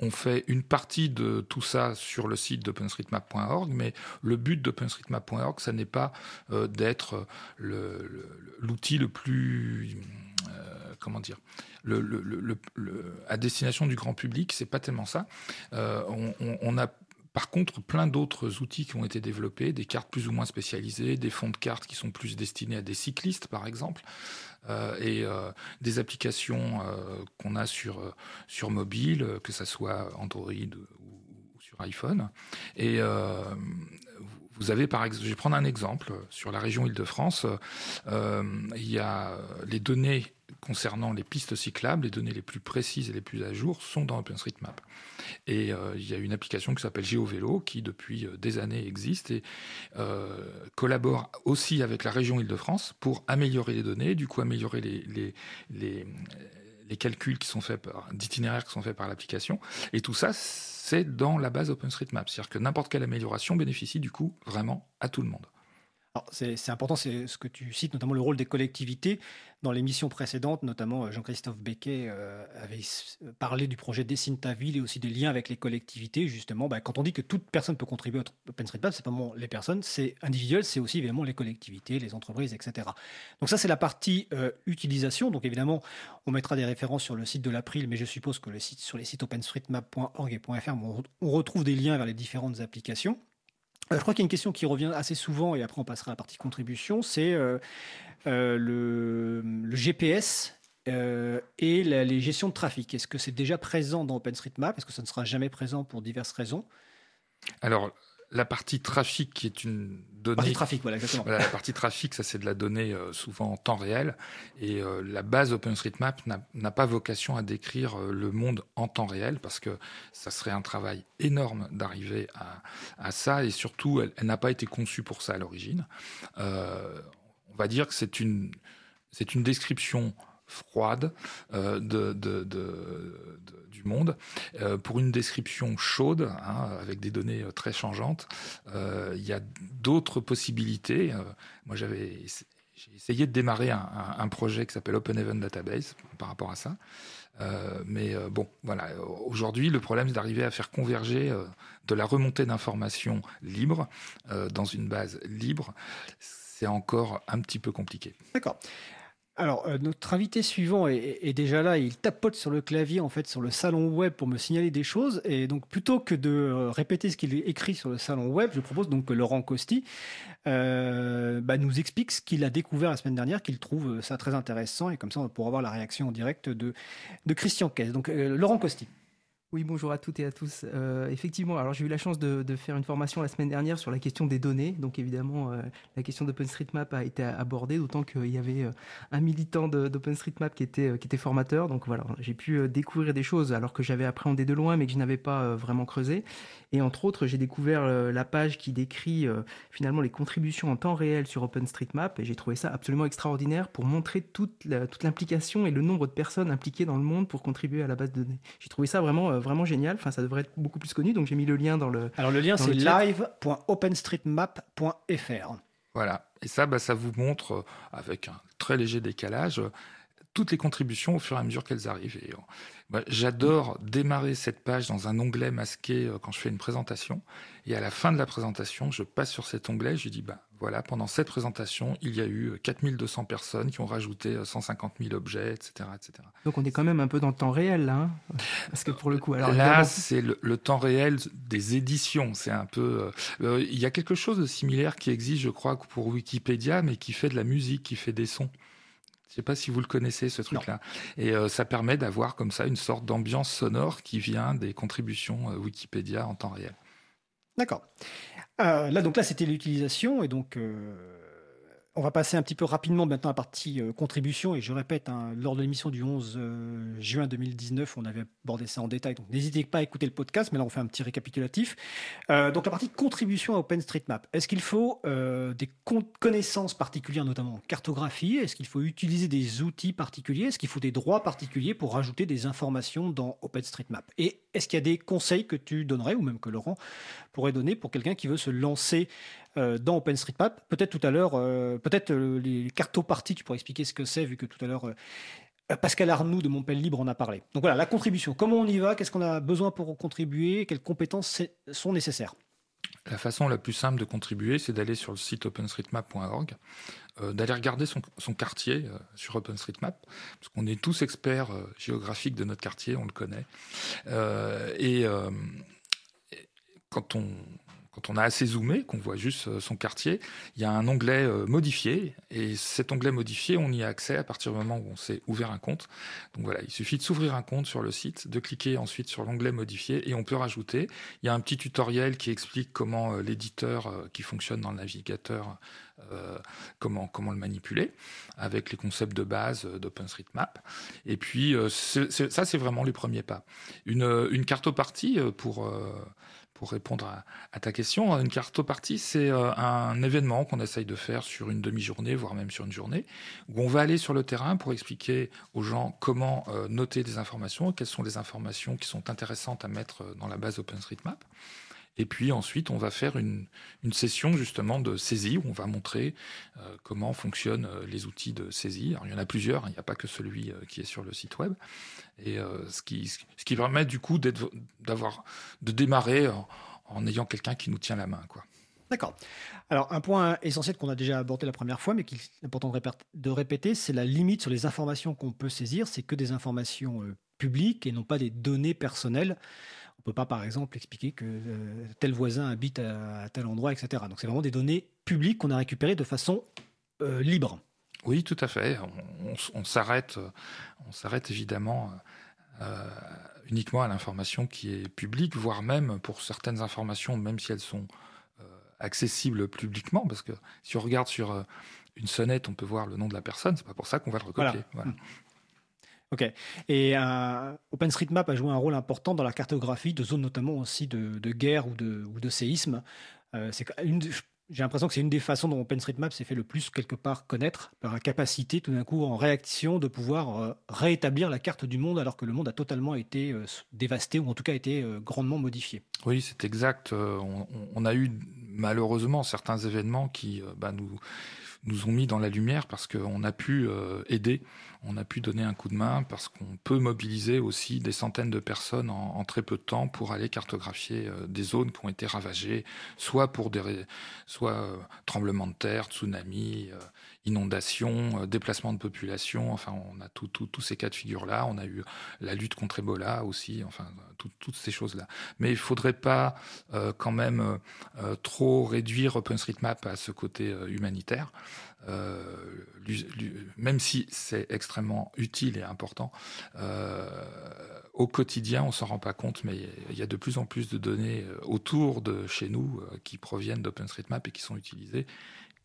on fait une partie de tout ça sur le site d'openstreetmap.org, mais le but d'openstreetmap.org, ça n'est pas d'être l'outil le, plus comment dire, à destination du grand public, c'est pas tellement ça. Euh, on, a par contre, plein d'autres outils qui ont été développés, des cartes plus ou moins spécialisées, des fonds de cartes qui sont plus destinés à des cyclistes, par exemple, euh, et euh, des applications qu'on a sur, sur mobile, que ce soit Android ou, sur iPhone. Vous avez par exemple, je vais prendre un exemple sur la région Île-de-France. il y a les données concernant les pistes cyclables, les données les plus précises et les plus à jour sont dans OpenStreetMap. Et euh, il y a une application qui s'appelle GeoVélo qui depuis euh, des années existe et euh, collabore aussi avec la région Île-de-France pour améliorer les données, du coup améliorer les calculs qui sont faits par d'itinéraires qui sont faits par l'application. Et tout ça, c'est dans la base OpenStreetMap. C'est-à-dire que n'importe quelle amélioration bénéficie du coup vraiment à tout le monde. C'est important, c'est ce que tu cites, notamment le rôle des collectivités. Dans l'émission précédente, notamment euh, Jean-Christophe Becquet euh, avait parlé du projet Dessine ta ville et aussi des liens avec les collectivités. Justement, bah, quand on dit que toute personne peut contribuer à OpenStreetMap, c'est pas vraiment les personnes, c'est individuel, c'est aussi évidemment les collectivités, les entreprises, etc. Donc ça, c'est la partie euh, utilisation. Donc évidemment, on mettra des références sur le site de l'April, mais je suppose que sur les sites openstreetmap.org et .fr, on retrouve des liens vers les différentes applications. Euh, je crois qu'il y a une question qui revient assez souvent, et après on passera à la partie contribution, c'est euh, euh, le, GPS et les gestions de trafic. Est-ce que c'est déjà présent dans OpenStreetMap? Est-ce que ça ne sera jamais présent pour diverses raisons? La partie trafic qui est une donnée. Partie trafic, voilà, exactement. la partie trafic, ça c'est de la donnée euh, souvent en temps réel. Et euh, la base OpenStreetMap n'a pas vocation à décrire euh, le monde en temps réel parce que ça serait un travail énorme d'arriver à, à, ça. Et surtout, elle, n'a pas été conçue pour ça à l'origine. on va dire que c'est une, c'est une description froide de, de, de, du monde. Euh, pour une description chaude, hein, avec des données euh, très changeantes, euh, il y a d'autres possibilités. moi, j'avais essayé de démarrer un, projet qui s'appelle Open Event Database par rapport à ça. mais bon, voilà. Aujourd'hui, le problème, c'est d'arriver à faire converger de la remontée d'informations libres dans une base libre. C'est encore un petit peu compliqué. D'accord. Alors, euh, notre invité suivant est, déjà là. Il tapote sur le clavier, en fait, sur le salon web pour me signaler des choses. Et donc, plutôt que de euh, répéter ce qu'il écrit sur le salon web, je propose donc que Laurent Costi euh, bah, nous explique ce qu'il a découvert la semaine dernière, qu'il trouve ça très intéressant. Et comme ça, on pourra avoir la réaction en direct de, Christian Kess. Donc, Laurent Costi. Oui, bonjour à toutes et à tous. Euh, effectivement, alors j'ai eu la chance de, faire une formation la semaine dernière sur la question des données. Donc évidemment, euh, la question d'OpenStreetMap a été abordée, d'autant qu'il y avait euh, un militant d'OpenStreetMap qui était, formateur. Donc voilà, j'ai pu découvrir des choses alors que j'avais appréhendé de loin, mais que je n'avais pas vraiment creusé. Et entre autres, j'ai découvert la page qui décrit finalement les contributions en temps réel sur OpenStreetMap. Et j'ai trouvé ça absolument extraordinaire pour montrer toute l'implication et le nombre de personnes impliquées dans le monde pour contribuer à la base de données. J'ai trouvé ça vraiment vraiment génial. Enfin, ça devrait être beaucoup plus connu. Donc j'ai mis le lien dans le. Alors le lien c'est live.openstreetmap.fr. Voilà. Et ça, bah, ça vous montre avec un très léger décalage toutes les contributions au fur et à mesure qu'elles arrivent. Et, euh, j'adore démarrer cette page dans un onglet masqué euh, quand je fais une présentation. Et à la fin de la présentation, je passe sur cet onglet, je dis, bah, voilà, pendant cette présentation, il y a eu 4200 euh, personnes qui ont rajouté 150 000 objets, etc., etc. Donc on est quand même un peu dans le temps réel, là. Hein Parce que pour le coup, alors là, c'est le, temps réel des éditions. C'est un peu. il y a quelque chose de similaire qui existe, je crois, pour Wikipédia, mais qui fait de la musique, qui fait des sons. Je ne sais pas si vous le connaissez, ce truc-là. Et euh, ça permet d'avoir comme ça une sorte d'ambiance sonore qui vient des contributions euh, Wikipédia en temps réel. D'accord. Euh, là, donc là, c'était l'utilisation. Et donc, on va passer un petit peu rapidement maintenant à la partie euh, contribution. Et je répète, hein, lors de l'émission du 11 euh, juin 2019, on avait abordé ça en détail. Donc n'hésitez pas à écouter le podcast, mais là on fait un petit récapitulatif. Euh, donc la partie contribution à OpenStreetMap. Est-ce qu'il faut des connaissances particulières, notamment en cartographie? Est-ce qu'il faut utiliser des outils particuliers? Est-ce qu'il faut des droits particuliers pour rajouter des informations dans OpenStreetMap? Et est-ce qu'il y a des conseils que tu donnerais, ou même que Laurent pourrait donner pour quelqu'un qui veut se lancer euh, dans OpenStreetMap. Peut-être tout à l'heure, euh, peut-être euh, les cartoparties, tu pourrais expliquer ce que c'est, vu que tout à l'heure Pascal Arnoux de Montpellier Libre en a parlé. Donc voilà, la contribution. Comment on y va? Qu'est-ce qu'on a besoin pour contribuer? Quelles compétences sont nécessaires? La façon la plus simple de contribuer, c'est d'aller sur le site openstreetmap.org, d'aller regarder son, quartier sur OpenStreetMap, parce qu'on est tous experts géographiques de notre quartier, on le connaît. et quand on, quand on a assez zoomé, qu'on voit juste euh, son quartier, il y a un onglet euh, modifié. Et cet onglet modifié, on y a accès à partir du moment où on s'est ouvert un compte. Donc voilà, il suffit de s'ouvrir un compte sur le site, de cliquer ensuite sur l'onglet modifié et on peut rajouter. Il y a un petit tutoriel qui explique comment euh, l'éditeur qui fonctionne dans le navigateur comment, comment le manipuler avec les concepts de base d'OpenStreetMap. Et puis, ça, c'est vraiment les premiers pas. Une, une cartopartie pour, pour répondre à, ta question, une cartopartie, c'est euh, un événement qu'on essaye de faire sur une demi-journée, voire même sur une journée, où on va aller sur le terrain pour expliquer aux gens comment euh, noter des informations, quelles sont les informations qui sont intéressantes à mettre euh, dans la base OpenStreetMap. Et puis ensuite, on va faire une, session justement de saisie où on va montrer euh, comment fonctionnent euh, les outils de saisie. Il y en a plusieurs, hein, il n'y a pas que celui euh, qui est sur le site web. Et ce, qui, permet du coup d'avoir, de démarrer en, ayant quelqu'un qui nous tient la main. Quoi. D'accord. Alors, un point essentiel qu'on a déjà abordé la première fois, mais qui est important de répéter, c'est la limite sur les informations qu'on peut saisir. C'est que des informations publiques et non pas des données personnelles. On ne peut pas, par exemple, expliquer que euh, tel voisin habite à, tel endroit, etc. Donc c'est vraiment des données publiques qu'on a récupérées de façon euh, libre. Oui, tout à fait. On, s'arrête, on s'arrête évidemment euh, uniquement à l'information qui est publique, voire même pour certaines informations, même si elles sont accessibles publiquement, parce que si on regarde sur une sonnette, on peut voir le nom de la personne. C'est pas pour ça qu'on va le recopier. Voilà. Ok. Et euh, OpenStreetMap a joué un rôle important dans la cartographie de zones notamment aussi de, guerre ou de, ou de séisme. Euh, j'ai l'impression que c'est une des façons dont OpenStreetMap s'est fait le plus quelque part connaître, par la capacité tout d'un coup en réaction de pouvoir euh, réétablir la carte du monde alors que le monde a totalement été dévasté ou en tout cas été grandement modifié. Oui, c'est exact. On, a eu malheureusement certains événements qui bah, nous nous ont mis dans la lumière parce qu'on a pu euh, aider, on a pu donner un coup de main parce qu'on peut mobiliser aussi des centaines de personnes en, très peu de temps pour aller cartographier euh, des zones qui ont été ravagées, soit pour des soit euh, tremblements de terre, tsunamis, inondations, déplacements de population. Enfin, on a tous ces cas de figure là. On a eu la lutte contre Ebola aussi. Enfin, toutes ces choses là. Mais il faudrait pas quand même trop réduire OpenStreetMap à ce côté humanitaire. même si c'est extrêmement utile et important, au quotidien, on s'en rend pas compte, mais il y a de plus en plus de données autour de chez nous qui proviennent d'OpenStreetMap et qui sont utilisées,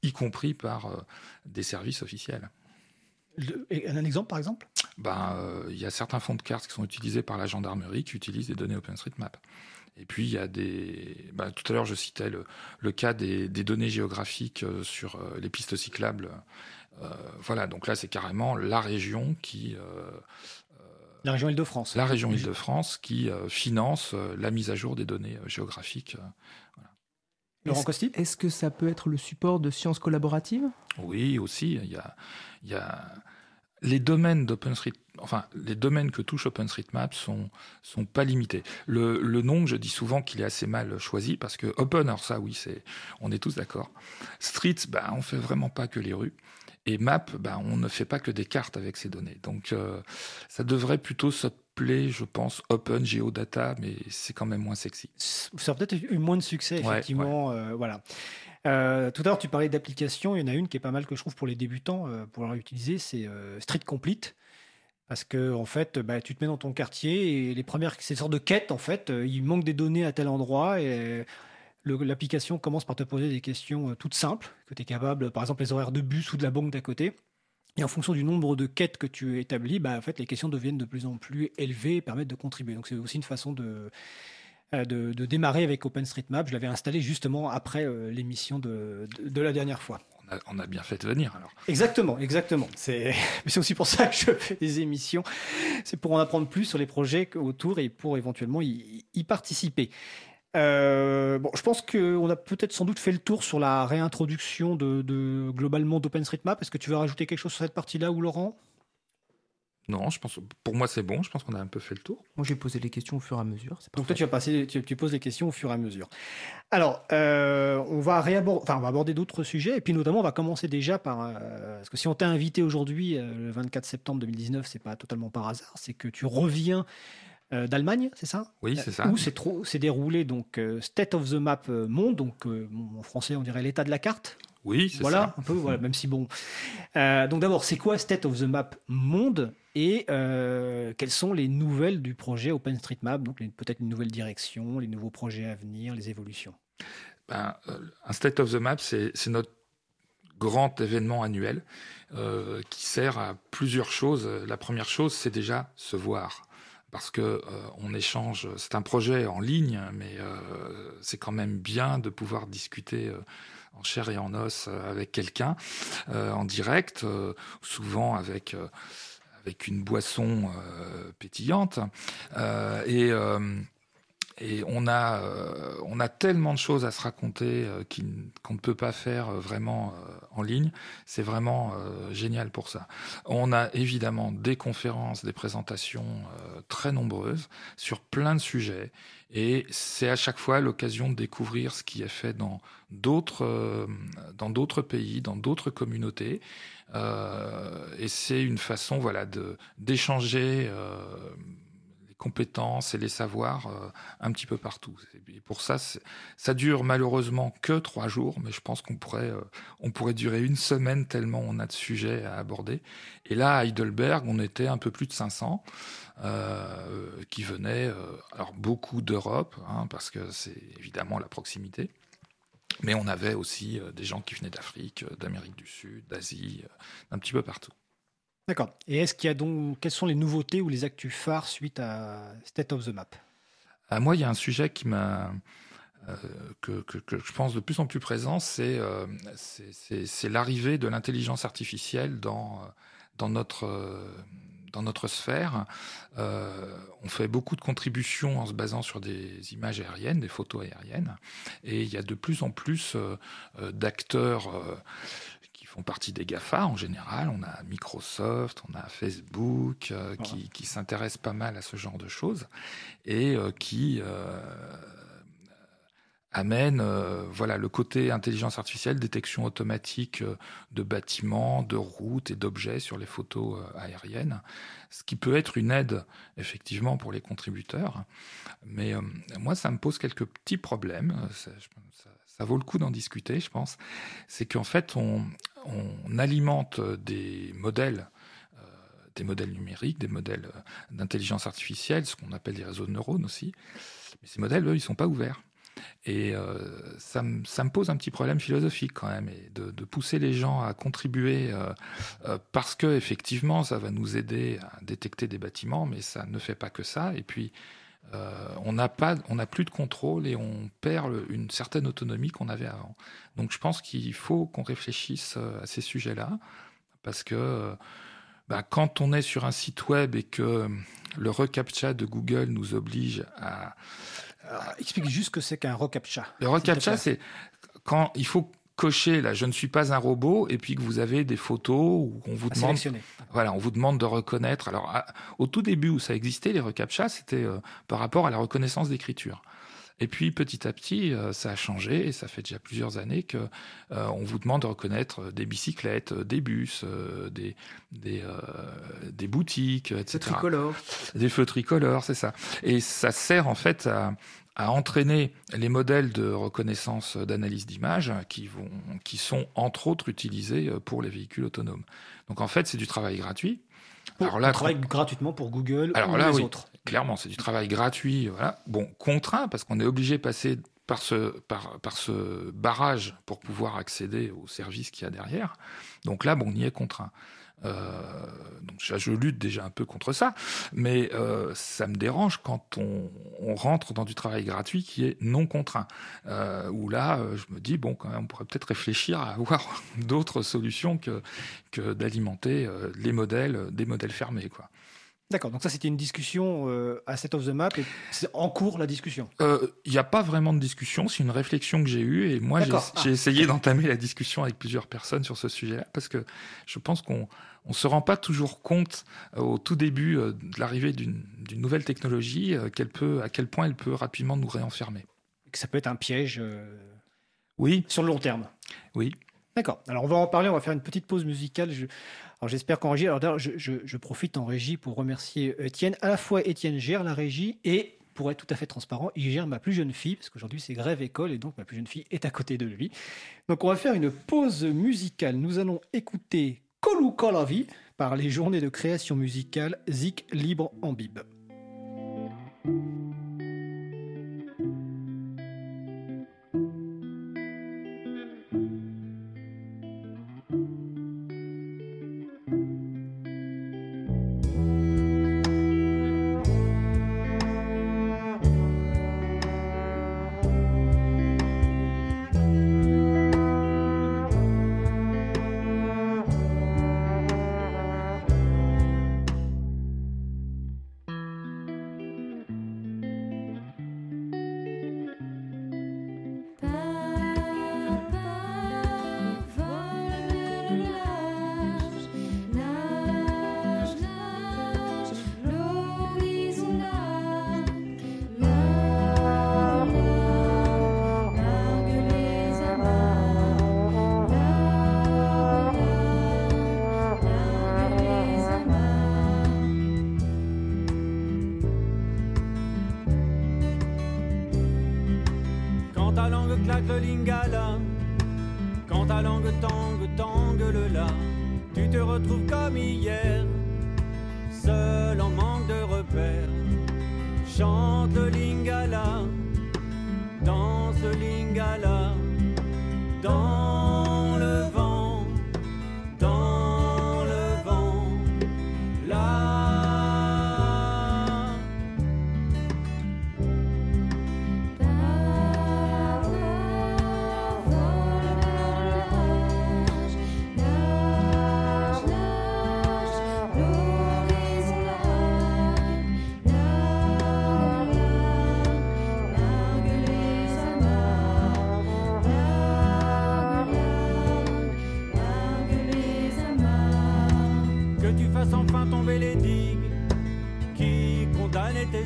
y compris par des services officiels. un exemple, par exemple? Ben, Il y a certains fonds de cartes qui sont utilisés par la gendarmerie qui utilisent des données OpenStreetMap. Et puis, il y a des. Bah, tout à l'heure, je citais le, cas des, données géographiques euh, sur euh, les pistes cyclables. Euh, voilà, donc là, c'est carrément la région qui. la région Île-de-France. La région Île-de-France qui finance la mise à jour des données géographiques. Laurent Costi Est-ce que ça peut être le support de sciences collaboratives? Oui, aussi. Il y a, il y a les domaines d'OpenStreet, enfin les domaines que touche OpenStreetMap sont sont pas limités. Le, le nom, je dis souvent qu'il est assez mal choisi parce que Open, alors ça oui, c'est on est tous d'accord. Street, ben on fait vraiment pas que les rues. Et Map, ben on ne fait pas que des cartes avec ces données. Donc euh, ça devrait plutôt s'appeler, je pense, Open Geodata, mais c'est quand même moins sexy. Ça a peut-être eu moins de succès, effectivement. Euh, voilà. Euh, tout à l'heure, tu parlais d'applications. Il y en a une qui est pas mal que je trouve pour les débutants euh, pour la utiliser, c'est euh, Street Complete. Parce que en fait, bah, tu te mets dans ton quartier et les premières, c'est de quête en fait. Il manque des données à tel endroit et l'application commence par te poser des questions toutes simples que tu es capable, par exemple les horaires de bus ou de la banque d'à côté. Et en fonction du nombre de quêtes que tu établis, bah, en fait, les questions deviennent de plus en plus élevées et permettent de contribuer. Donc c'est aussi une façon de, euh, de, démarrer avec OpenStreetMap. Je l'avais installé justement après euh, l'émission de, la dernière fois. On a, bien fait de venir alors. Exactement, exactement. C'est aussi pour ça que je fais des émissions. C'est pour en apprendre plus sur les projets autour et pour éventuellement y, participer. Euh, bon, je pense qu'on a peut-être sans doute fait le tour sur la réintroduction de, de globalement d'OpenStreetMap. Est-ce que tu veux rajouter quelque chose sur cette partie-là ou Laurent? Non, je pense, pour moi c'est bon, je pense qu'on a un peu fait le tour. Moi j'ai posé les questions au fur et à mesure. Donc toi tu, vas passer, tu, poses les questions au fur et à mesure. Alors, euh, on, va enfin, on va aborder d'autres sujets, et puis notamment on va commencer déjà par... Euh, parce que si on t'a invité aujourd'hui, euh, le 24 septembre 2019, c'est pas totalement par hasard, c'est que tu reviens d'Allemagne, c'est ça? Oui, c'est ça. Où c'est déroulé donc State of the Map Monde, donc en français on dirait l'état de la carte. Oui, c'est voilà, ça. un peu, voilà, même si bon. donc d'abord, c'est quoi State of the Map Monde? Et euh, quelles sont les nouvelles du projet OpenStreetMap, donc peut-être une nouvelle direction, les nouveaux projets à venir, les évolutions? Ben, euh, Un State of the Map, c'est notre grand événement annuel euh, qui sert à plusieurs choses. La première chose, c'est déjà se voir parce que on échange. C'est un projet en ligne, mais c'est quand même bien de pouvoir discuter en chair et en os avec quelqu'un en direct, souvent avec avec une boisson euh, pétillante. Euh, et euh, et on a, on a tellement de choses à se raconter qu'on ne peut pas faire vraiment en ligne. C'est vraiment génial pour ça. On a évidemment des conférences, des présentations très nombreuses sur plein de sujets. Et c'est à chaque fois l'occasion de découvrir ce qui est fait dans d'autres, dans d'autres pays, dans d'autres communautés. Euh, et c'est une façon, voilà, de d'échanger euh, compétences et les savoirs euh, un petit peu partout. Et pour ça, ça dure malheureusement que trois jours, mais je pense qu'on pourrait, on pourrait durer une semaine tellement on a de sujets à aborder. Et là, à Heidelberg, on était un peu plus de 500 qui venaient, alors beaucoup d'Europe, hein, parce que c'est évidemment la proximité. Mais on avait aussi euh, des gens qui venaient d'Afrique, euh, d'Amérique du Sud, d'Asie, euh, d'un petit peu partout. D'accord. Et est-ce qu'il y a donc quelles sont les nouveautés ou les actus phares suite à State of the Map? À Moi, il y a un sujet qui m'a que, je pense de plus en plus présent, c'est c'est l'arrivée de l'intelligence artificielle dans notre dans notre sphère, euh, on fait beaucoup de contributions en se basant sur des images aériennes, des photos aériennes, et il y a de plus en plus euh, euh, d'acteurs font partie des GAFA en général. On a Microsoft, on a Facebook qui, qui s'intéressent pas mal à ce genre de choses et qui amène euh, voilà le côté intelligence artificielle, détection automatique euh, de bâtiments, de routes et d'objets sur les photos euh, aériennes, ce qui peut être une aide effectivement pour les contributeurs. Mais moi, ça me pose quelques petits problèmes. Ça, ça, vaut le coup d'en discuter, je pense. C'est qu'en fait, on, on alimente des modèles des modèles numériques, des modèles d'intelligence artificielle, ce qu'on appelle des réseaux de neurones aussi. Mais ces modèles, eux, ils ne sont pas ouverts. Et euh, ça, me, pose un petit problème philosophique quand même, de, pousser les gens à contribuer euh, euh, parce que effectivement, ça va nous aider à détecter des bâtiments, mais ça ne fait pas que ça. Et puis, on n'a pas, on n'a plus de contrôle et on perd une certaine autonomie qu'on avait avant. Donc, je pense qu'il faut qu'on réfléchisse à ces sujets-là, parce que bah, quand on est sur un site web et que le reCAPTCHA de Google nous oblige à explique juste ce que c'est qu'un reCAPTCHA. Le reCAPTCHA, c'est quand il faut cocher là, je ne suis pas un robot, et puis que vous avez des photos où on vous demande, voilà, on vous demande de reconnaître. Alors, au tout début où ça existait, les reCAPTCHA, c'était euh, par rapport à la reconnaissance d'écriture. Et puis petit à petit, euh, ça a changé et ça fait déjà plusieurs années que euh, on vous demande de reconnaître des bicyclettes, des bus, des des, des boutiques, etc. Des feux tricolores. Des feux tricolores, c'est ça. Et ça sert en fait à à entraîner les modèles de reconnaissance d'analyse d'image qui, vont, qui sont entre autres utilisés pour les véhicules autonomes. Donc en fait, c'est du travail gratuit. alors là, travail gratuitement pour Google alors ou là, les oui, autres. Clairement, c'est du travail gratuit. Voilà. Bon, contraint parce qu'on est obligé de passer par ce, par, par ce barrage pour pouvoir accéder aux services qu'il y a derrière. Donc là, bon, on y est contraint. Euh, donc je lutte déjà un peu contre ça, mais euh, ça me dérange quand on, rentre dans du travail gratuit qui est non contraint. Euh, où là, je me dis bon, quand même, on pourrait peut-être réfléchir à avoir d'autres solutions que que d'alimenter les modèles, des modèles fermés, quoi. D'accord, donc ça c'était une discussion euh, à Set of the Map et c'est en cours la discussion Il euh, n'y a pas vraiment de discussion, c'est une réflexion que j'ai eue et moi j'ai ah. essayé d'entamer la discussion avec plusieurs personnes sur ce sujet-là parce que je pense qu'on ne se rend pas toujours compte euh, au tout début de l'arrivée d'une nouvelle technologie peut, à quel point elle peut rapidement nous réenfermer. Que ça peut être un piège oui. sur le long terme. Oui. D'accord. Alors on va en parler, on va faire une petite pause musicale. Je... Alors j'espère qu'en régie, alors je, je, profite en régie pour remercier Étienne. À la fois Étienne gère la régie et pour être tout à fait transparent, il gère ma plus jeune fille, parce qu'aujourd'hui c'est grève école et donc ma plus jeune fille est à côté de lui. Donc on va faire une pause musicale. Nous allons écouter Kolu Kolavi par les journées de création musicale Zik Libre en Bib.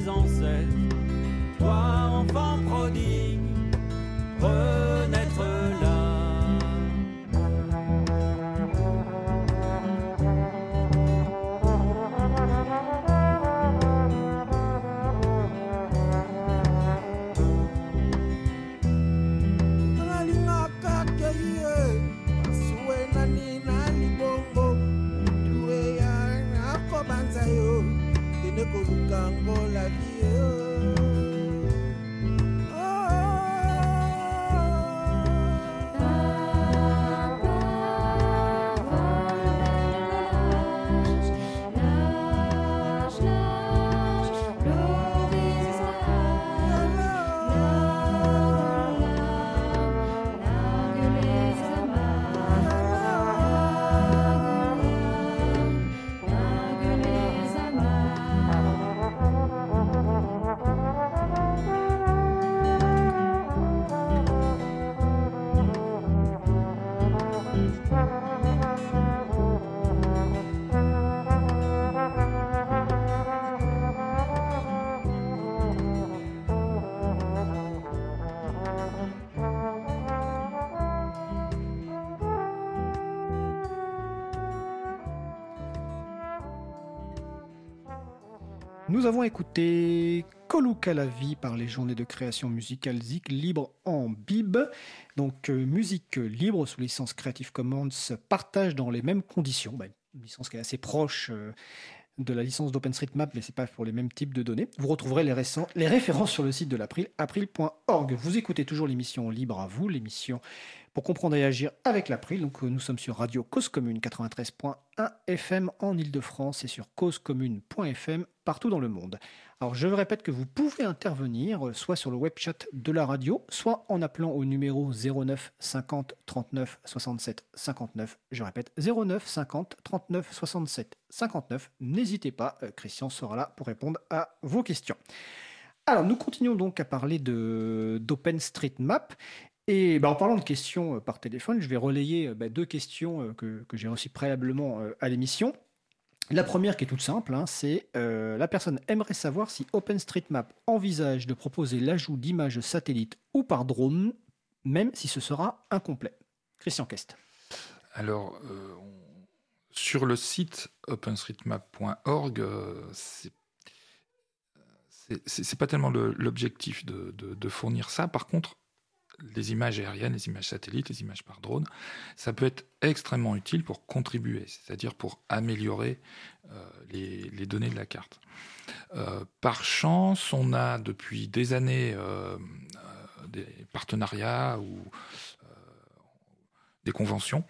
ancêtres. Nous avons écouté Coluca la vie par les journées de création musicale Zik libre en bib. Donc euh, musique libre sous licence Creative Commons partage dans les mêmes conditions. Bah, une licence qui est assez proche euh, de la licence d'OpenStreetMap, mais c'est pas pour les mêmes types de données. Vous retrouverez les, les références sur le site de l'April, april.org. Vous écoutez toujours l'émission Libre à vous, l'émission pour comprendre et agir avec l'April. Donc nous sommes sur Radio Cause Commune 93.1 FM en Ile-de-France et sur causecommune.fm partout dans le monde. Alors je répète que vous pouvez intervenir euh, soit sur le web chat de la radio, soit en appelant au numéro 09 50 39 67 59. Je répète 09 50 39 67 59. N'hésitez pas, euh, Christian sera là pour répondre à vos questions. Alors nous continuons donc à parler d'OpenStreetMap. Et bah, en parlant de questions euh, par téléphone, je vais relayer bah, deux questions que, que j'ai reçues préalablement à l'émission. La première qui est toute simple, hein, c'est euh, la personne aimerait savoir si OpenStreetMap envisage de proposer l'ajout d'images satellites ou par drone, même si ce sera incomplet. Christian Kest. Alors, euh, sur le site openstreetmap.org, euh, c'est pas tellement l'objectif de, fournir ça. Par contre, les images aériennes, les images satellites, les images par drone, ça peut être extrêmement utile pour contribuer, c'est-à-dire pour améliorer euh, les, données de la carte. Euh, par chance, on a depuis des années euh, des partenariats ou des conventions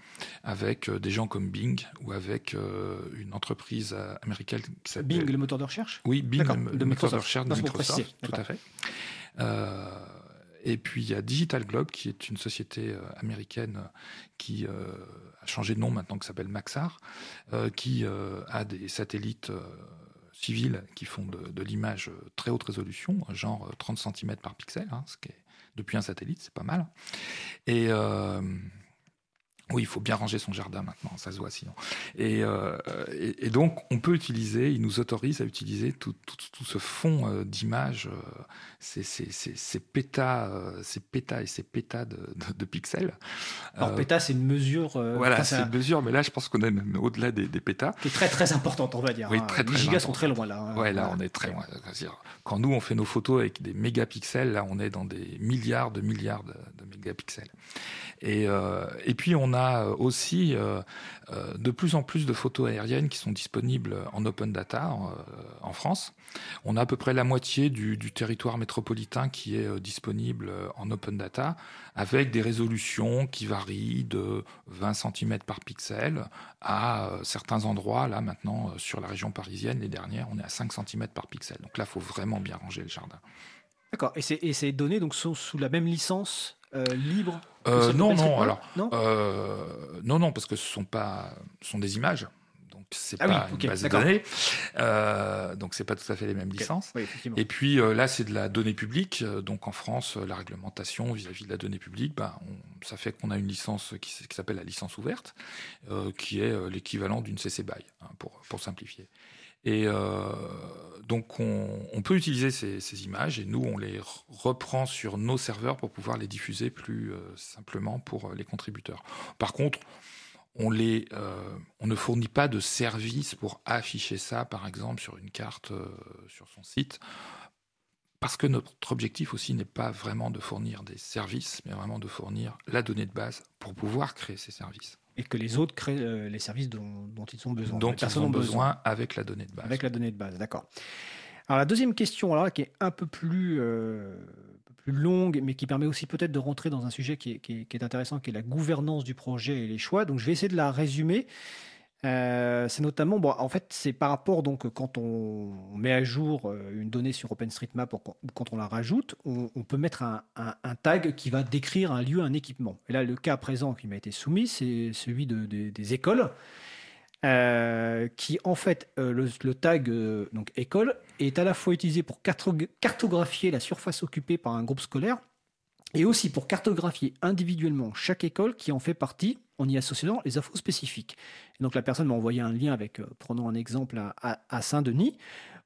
avec des gens comme Bing ou avec une entreprise américaine qui s'appelle... Bing, le moteur de recherche? Oui, Bing, le, moteur de recherche de Microsoft, tout à fait. Et puis il y a Digital Globe, qui est une société euh, américaine euh, qui euh, a changé de nom maintenant, qui s'appelle Maxar, qui a des satellites civils qui font de, l'image très haute résolution, genre 30 cm par pixel, hein, ce qui est depuis un satellite, c'est pas mal. Et oui, il faut bien ranger son jardin maintenant, ça se voit sinon. Et, euh, et, donc, on peut utiliser, il nous autorise à utiliser tout, tout, ce fond euh, d'images, euh, ces, ces, ces, pétas, ces pétas et ces pétas de, de, pixels. Alors, pétas, c'est une mesure. voilà, c'est une mesure, mais là, je pense qu'on est même au-delà des, des, pétas. Qui est très, très importante, on va dire. Oui, hein. très, très Les gigas sont très loin, là. Hein. Ouais, là, on est très loin. Quand nous, on fait nos photos avec des mégapixels, là, on est dans des milliards de milliards de, de mégapixels. Et, et puis, on a a euh, aussi euh, euh, de plus en plus de photos aériennes qui sont disponibles en open data en, France. On a à peu près la moitié du, territoire métropolitain qui est disponible en open data, avec des résolutions qui varient de 20 cm par pixel à certains endroits. Là, maintenant, sur la région parisienne, les dernières, on est à 5 cm par pixel. Donc là, il faut vraiment bien ranger le jardin. D'accord. Et ces données donc, sont sous la même licence euh, libre euh, Non, non. Alors, non, euh, non, non, parce que ce sont pas, ce sont des images. Donc c'est ah pas une base de données, donc c'est pas tout à fait les mêmes licences. et puis là, c'est de la donnée publique. Donc en France, la réglementation vis-à-vis de la donnée publique, bah, ça fait qu'on a une licence qui, s'appelle la licence ouverte, qui est l'équivalent d'une CC BY, hein, pour, pour simplifier. Et euh, donc on, peut utiliser ces, images et nous on les reprend sur nos serveurs pour pouvoir les diffuser plus euh, simplement pour euh, les contributeurs. Par contre, on, on ne fournit pas de service pour afficher ça, par exemple, sur une carte sur son site. Parce que notre objectif aussi n'est pas vraiment de fournir des services, mais vraiment de fournir la donnée de base pour pouvoir créer ces services et que les autres créent euh, les services dont, ils ont besoin. Dont ils ont besoin, avec la donnée de base. Avec la donnée de base, d'accord. Alors la deuxième question, alors qui est un peu plus, euh, plus longue, mais qui permet aussi peut-être de rentrer dans un sujet qui est, qui est, intéressant, qui est la gouvernance du projet et les choix. Donc je vais essayer de la résumer. Euh, c'est notamment, en fait, c'est par rapport, donc, quand on met à jour euh, une donnée sur OpenStreetMap ou quand on la rajoute, on, peut mettre un, tag qui va décrire un lieu, un équipement. Et là, le cas présent qui m'a été soumis, c'est celui de, des écoles, euh, qui, en fait, le, tag, donc école, est à la fois utilisé pour cartographier la surface occupée par un groupe scolaire et aussi pour cartographier individuellement chaque école qui en fait partie en y associant les infos spécifiques. donc la personne m'a envoyé un lien avec, euh, prenons un exemple à, Saint-Denis,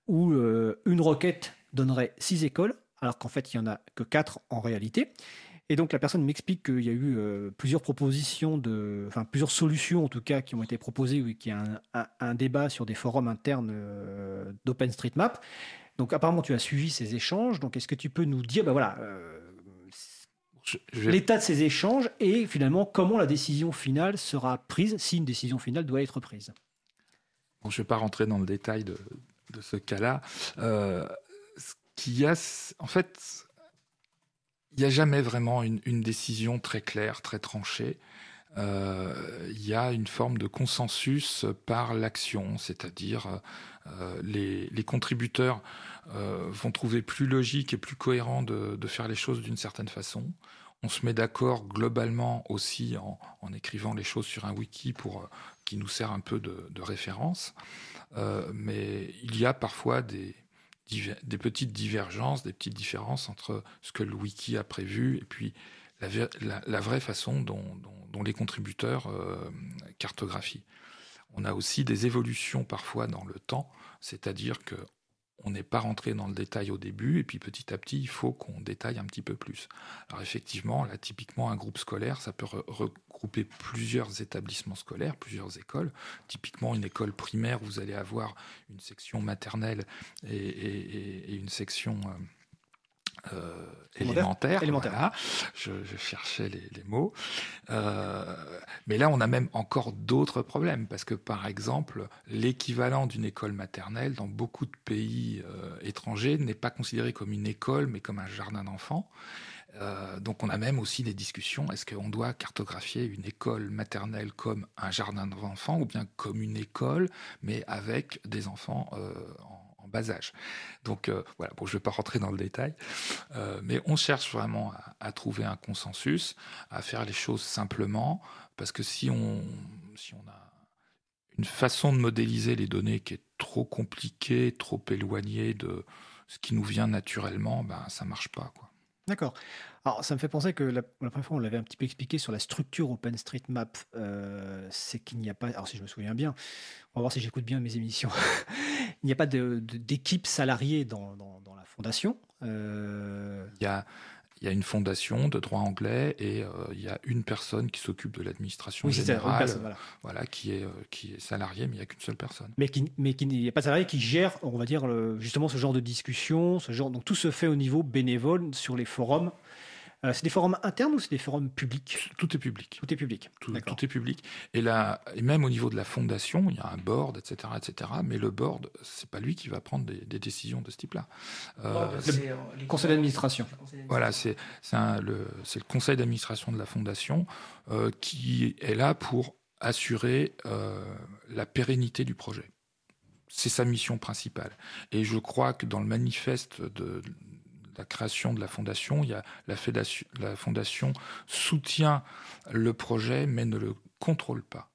où euh, une requête donnerait six écoles, alors qu'en fait il n'y en a que quatre en réalité. Et donc la personne m'explique qu'il y a eu plusieurs propositions, de, enfin plusieurs solutions en tout cas qui ont été proposées, oui, qu'il y a un, débat sur des forums internes d'OpenStreetMap. Donc apparemment tu as suivi ces échanges. Donc est-ce que tu peux nous dire, ben voilà, l'état de ces échanges et finalement comment la décision finale sera prise si une décision finale doit être prise je ne vais pas rentrer dans le détail de, ce cas-là. Euh, ce a, en fait, il n'y a jamais vraiment une, décision très claire, très tranchée. Euh, il y a une forme de consensus par l'action, c'est-à-dire euh, les, contributeurs vont trouver plus logique et plus cohérent de, faire les choses d'une certaine façon. On se met d'accord globalement aussi en, écrivant les choses sur un wiki pour qui nous sert un peu de, référence. Euh, mais il y a parfois des, des petites divergences, des petites différences entre ce que le wiki a prévu et puis la, vraie façon dont, les contributeurs euh, cartographient. On a aussi des évolutions parfois dans le temps, c'est-à-dire que on n'est pas rentré dans le détail au début, et puis petit à petit, il faut qu'on détaille un petit peu plus. Alors effectivement, là, typiquement, un groupe scolaire, ça peut regrouper plusieurs établissements scolaires, plusieurs écoles. Typiquement, une école primaire, vous allez avoir une section maternelle et, une section... Euh, euh, élémentaire. élémentaire. Je, cherchais les, mots. Euh, mais là, on a même encore d'autres problèmes, parce que par exemple, l'équivalent d'une école maternelle dans beaucoup de pays euh, étrangers n'est pas considéré comme une école, mais comme un jardin d'enfants. donc on a même aussi des discussions, est-ce qu'on doit cartographier une école maternelle comme un jardin d'enfants ou bien comme une école, mais avec des enfants en bas âge. Donc euh, voilà, bon, je ne vais pas rentrer dans le détail, euh, mais on cherche vraiment à, trouver un consensus, à faire les choses simplement, parce que si on, si on a une façon de modéliser les données qui est trop compliquée, trop éloignée de ce qui nous vient naturellement, ben, ça ne marche pas. Quoi. D'accord. Alors, ça me fait penser que la, première fois, on l'avait un petit peu expliqué sur la structure OpenStreetMap. Euh, c'est qu'il n'y a pas, alors si je me souviens bien, on va voir si j'écoute bien mes émissions. il n'y a pas d'équipe salariée dans, la fondation. Euh, y a il y a une fondation de droit anglais et euh, il y a une personne qui s'occupe de l'administration générale, voilà. qui est euh, qui est salariée, mais il n'y a qu'une seule personne. Mais qui mais qui n'y a pas de salarié qui gère, on va dire justement ce genre de discussion, ce genre donc tout se fait au niveau bénévole sur les forums euh, c'est des forums internes ou c'est des forums publics? Tout est public. Tout est public. Tout, est public. Et là, et même au niveau de la fondation, il y a un board, etc., etc. Mais le board, c'est pas lui qui va prendre des, décisions de ce type-là. Euh, le euh, conseil d'administration. Voilà, c'est le, le conseil d'administration de la fondation qui est là pour assurer la pérennité du projet. C'est sa mission principale. Et je crois que dans le manifeste de, création de la fondation, il y a la, la fondation soutient le projet mais ne le contrôle pas.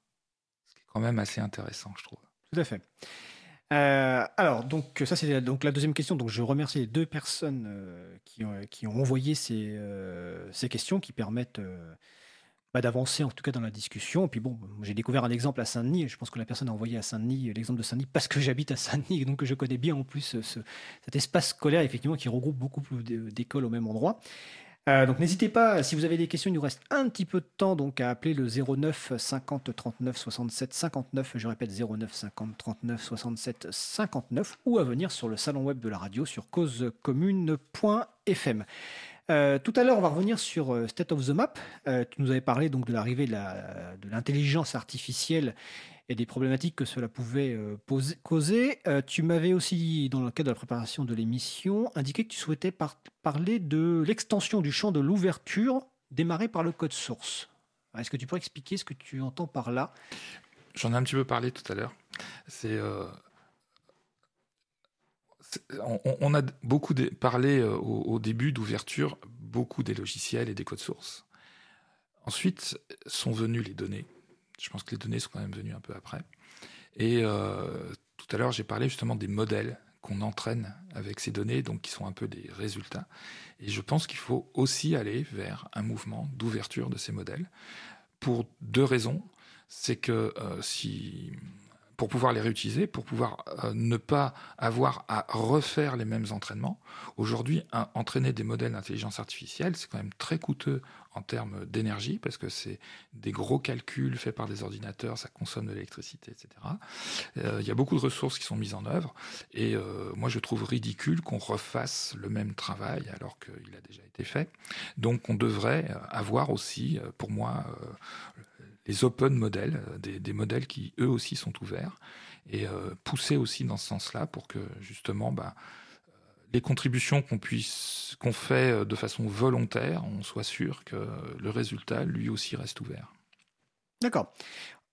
Ce qui est quand même assez intéressant, je trouve. Tout à fait. Euh, alors, donc, ça, c'est donc la deuxième question. Donc, je remercie les deux personnes euh, qui, ont, qui, ont, envoyé ces, euh, ces, questions qui permettent d'avancer en tout cas dans la discussion. Et puis bon, j'ai découvert un exemple à Saint-Denis, je pense que la personne a envoyé à Saint-Denis l'exemple de Saint-Denis parce que j'habite à Saint-Denis, donc je connais bien en plus cet espace scolaire effectivement qui regroupe beaucoup plus d'écoles au même endroit. Euh, donc n'hésitez pas, si vous avez des questions, il nous reste un petit peu de temps donc à appeler le 09 50 39 67 59, je répète 09 50 39 67 59 ou à venir sur le salon web de la radio sur causecommune.fm. Euh, tout à l'heure, on va revenir sur euh, State of the Map. Euh, tu nous avais parlé donc de l'arrivée de l'intelligence artificielle et des problématiques que cela pouvait causer. tu m'avais aussi, dans le cadre de la préparation de l'émission, indiqué que tu souhaitais parler de l'extension du champ de l'ouverture démarré par le code source. Est-ce que tu pourrais expliquer ce que tu entends par là? J'en ai un petit peu parlé tout à l'heure. C'est on, a beaucoup parlé euh, au, début d'ouverture, beaucoup des logiciels et des codes sources. Ensuite sont venues les données. Je pense que les données sont quand même venues un peu après. Et euh, tout à l'heure, j'ai parlé justement des modèles qu'on entraîne avec ces données, donc qui sont un peu des résultats. Et je pense qu'il faut aussi aller vers un mouvement d'ouverture de ces modèles pour deux raisons. C'est que euh, si pour pouvoir les réutiliser, pour pouvoir ne pas avoir à refaire les mêmes entraînements. Aujourd'hui, entraîner des modèles d'intelligence artificielle, c'est quand même très coûteux en termes d'énergie, parce que c'est des gros calculs faits par des ordinateurs, ça consomme de l'électricité, etc. Euh, il y a beaucoup de ressources qui sont mises en œuvre, et euh, moi je trouve ridicule qu'on refasse le même travail alors qu'il a déjà été fait. Donc on devrait avoir aussi, euh, pour moi, les open modèles, des, des, modèles qui eux aussi sont ouverts, et pousser aussi dans ce sens-là pour que justement, bah, les contributions qu'on puisse qu'on fait euh, de façon volontaire, on soit sûr que le résultat lui aussi reste ouvert. D'accord.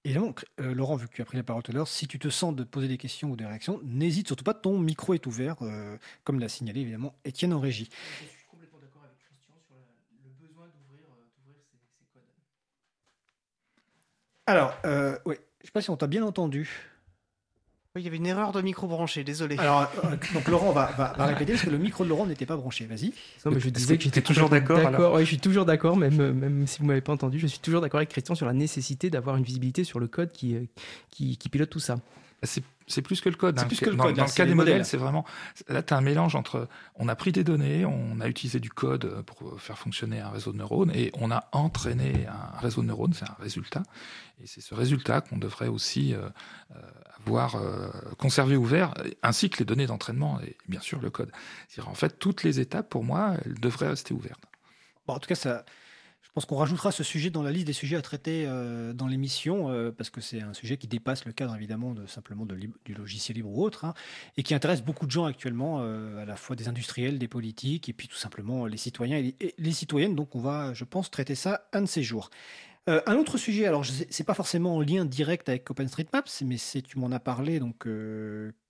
Et donc, euh, Laurent, vu que tu as pris la parole tout à l'heure, si tu te sens de poser des questions ou des réactions, n'hésite surtout pas, ton micro est ouvert, euh, comme l'a signalé évidemment Étienne en régie. Je suis complètement d'accord avec Christian sur le besoin d'ouvrir ces, codes. Alors, oui, je ne sais pas si on t'a bien entendu. Oui, il y avait une erreur de micro branché, désolé. Alors, euh, donc Laurent va, va, répéter parce que le micro de Laurent n'était pas branché. Vas-y. Non, mais je disais que j'étais toujours d'accord. Oui, je suis toujours d'accord, même, même si vous m'avez pas entendu, je suis toujours d'accord avec Christian sur la nécessité d'avoir une visibilité sur le code qui, euh, qui, qui pilote tout ça. C'est plus que le code. Hein. Dans, le cas des modèles, c'est vraiment. Là, tu as un mélange entre. On a pris des données, on a utilisé du code pour faire fonctionner un réseau de neurones et on a entraîné un réseau de neurones, c'est un résultat. Et c'est ce résultat qu'on devrait aussi euh, euh, avoir euh, conservé ouvert, ainsi que les données d'entraînement et bien sûr le code. En fait, toutes les étapes, pour moi, elles devraient rester ouvertes. Bon, en tout cas, ça, pense qu'on rajoutera ce sujet dans la liste des sujets à traiter euh, dans l'émission, euh, parce que c'est un sujet qui dépasse le cadre évidemment de simplement du logiciel libre ou autre, hein, et qui intéresse beaucoup de gens actuellement, euh, à la fois des industriels, des politiques, et puis tout simplement les citoyens et les, citoyennes. Donc on va, je pense, traiter ça un de ces jours. un autre sujet, alors c'est pas forcément en lien direct avec OpenStreetMap, mais tu m'en as parlé, donc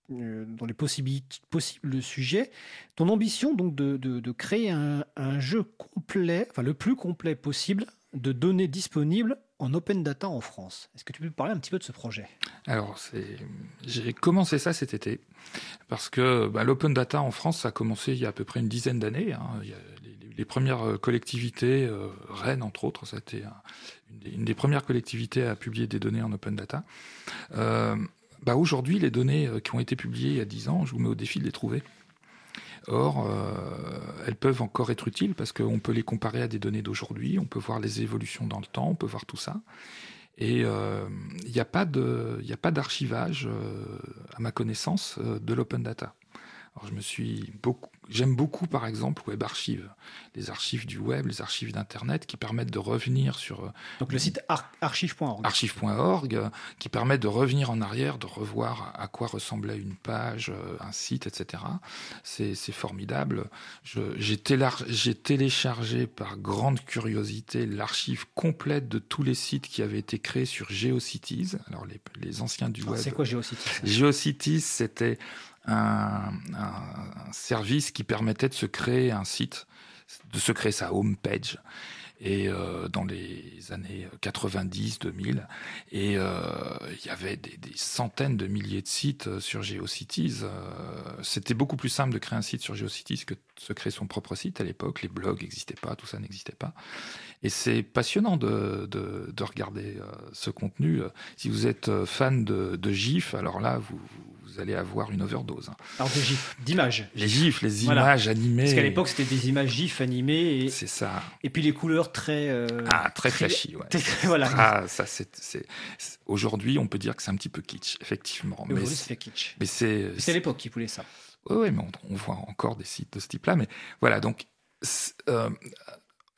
dans les possibilités, possibles sujets, ton ambition donc de, créer un, jeu complet, enfin le plus complet possible, de données disponibles en open data en France. Est-ce que tu peux parler un petit peu de ce projet? Alors, j'ai commencé ça cet été, parce que bah, l'open data en France, ça a commencé il y a à peu près une dizaine d'années. Hein. Les, premières euh, collectivités, euh, Rennes entre autres, ça a été une, des, premières collectivités à publier des données en open data. Euh, bah aujourd'hui, les données euh, qui ont été publiées il y a 10 ans, je vous mets au défi de les trouver. Or, euh, elles peuvent encore être utiles parce qu'on peut les comparer à des données d'aujourd'hui, on peut voir les évolutions dans le temps, on peut voir tout ça. Et euh, il n'y a pas d'archivage, à ma connaissance, de l'open data. Alors, je me suis beaucoup, J'aime beaucoup, par exemple, Web Archive, les archives du web, les archives d'Internet qui permettent de revenir sur. Euh, Donc le site archive.org. Archive.org, euh, qui permet de revenir en arrière, de revoir à quoi ressemblait une page, euh, un site, etc. C'est formidable. J'ai téléchargé par grande curiosité l'archive complète de tous les sites qui avaient été créés sur GeoCities. Alors les, les anciens du web. C'est quoi GeoCities GeoCities, c'était un, service qui permettait de se créer un site, de se créer sa home page et euh, dans les années 90-2000. Et euh, il y avait des, des, centaines de milliers de sites euh, sur GeoCities. C'était beaucoup plus simple de créer un site sur GeoCities que de se créer son propre site à l'époque. Les blogs n'existaient pas, tout ça n'existait pas. Et c'est passionnant de, de, de regarder euh, ce contenu. Si vous êtes fan de, de GIF, alors là, vous, vous allez avoir une overdose. Alors des gifs, d'images. Les gifs, les images animées. Parce qu'à l'époque, c'était des images gifs animées. C'est ça. Et puis les couleurs très. Euh, ah, très, flashy, ouais. voilà. Ah, ça, c'est. Aujourd'hui, on peut dire que c'est un petit peu kitsch, effectivement. Mais c'est kitsch. Mais c'est. C'est l'époque qui voulait ça. Oui, mais on, voit encore des sites de ce type-là. Mais voilà, donc. Euh,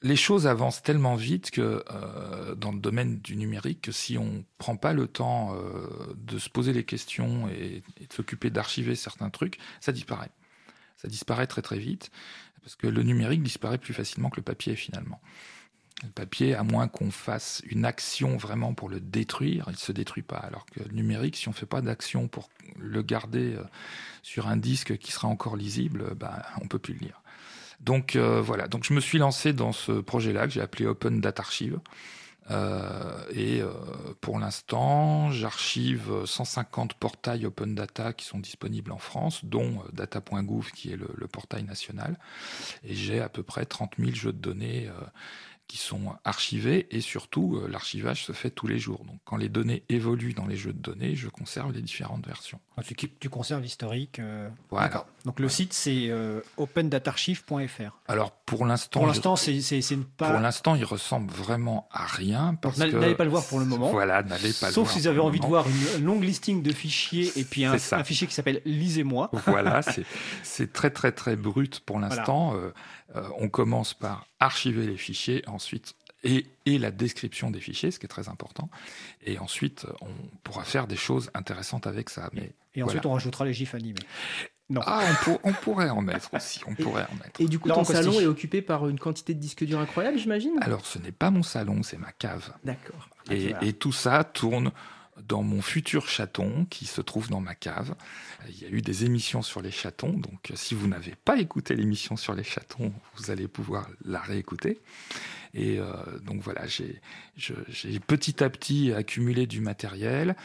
les choses avancent tellement vite que euh, dans le domaine du numérique que si on prend pas le temps euh, de se poser les questions et, de s'occuper d'archiver certains trucs, ça disparaît. Ça disparaît très très vite parce que le numérique disparaît plus facilement que le papier finalement. Le papier, à moins qu'on fasse une action vraiment pour le détruire, il se détruit pas. Alors que le numérique, si on fait pas d'action pour le garder euh, sur un disque qui sera encore lisible, bah, on peut plus le lire. Donc euh, voilà, donc je me suis lancé dans ce projet-là que j'ai appelé Open Data Archive. Euh, et euh, pour l'instant, j'archive 150 portails open data qui sont disponibles en France, dont data.gouv qui est le, portail national. Et j'ai à peu près 30 000 jeux de données qui sont archivés et surtout l'archivage se fait tous les jours. Donc quand les données évoluent dans les jeux de données, je conserve les différentes versions. Ah, tu, tu conserves l'historique. voilà. Donc le site c'est opendatarchive.fr. Alors pour l'instant, pour l'instant c'est pas. Pour l'instant, il ressemble vraiment à rien parce que n'allez pas le voir pour le moment. Voilà, n'allez pas. Sauf si vous avez envie de voir une longue listing de fichiers et puis un, un fichier qui s'appelle lisez-moi. Voilà, c'est très très très brut pour l'instant. Euh, euh, on commence par archiver les fichiers, ensuite et, et, la description des fichiers, ce qui est très important. Et ensuite, on pourra faire des choses intéressantes avec ça. Mais et ensuite, on rajoutera les gifs animés. Non. Ah, on, on, pourrait en mettre aussi. On et, pourrait en mettre. Et du coup, ton salon est occupé par une quantité de disques durs incroyable, j'imagine? Alors, ce n'est pas mon salon, c'est ma cave. D'accord. Et, et, tout ça tourne dans mon futur chaton qui se trouve dans ma cave. Il y a eu des émissions sur les chatons, donc si vous n'avez pas écouté l'émission sur les chatons, vous allez pouvoir la réécouter. Et euh, donc voilà, j'ai petit à petit accumulé du matériel.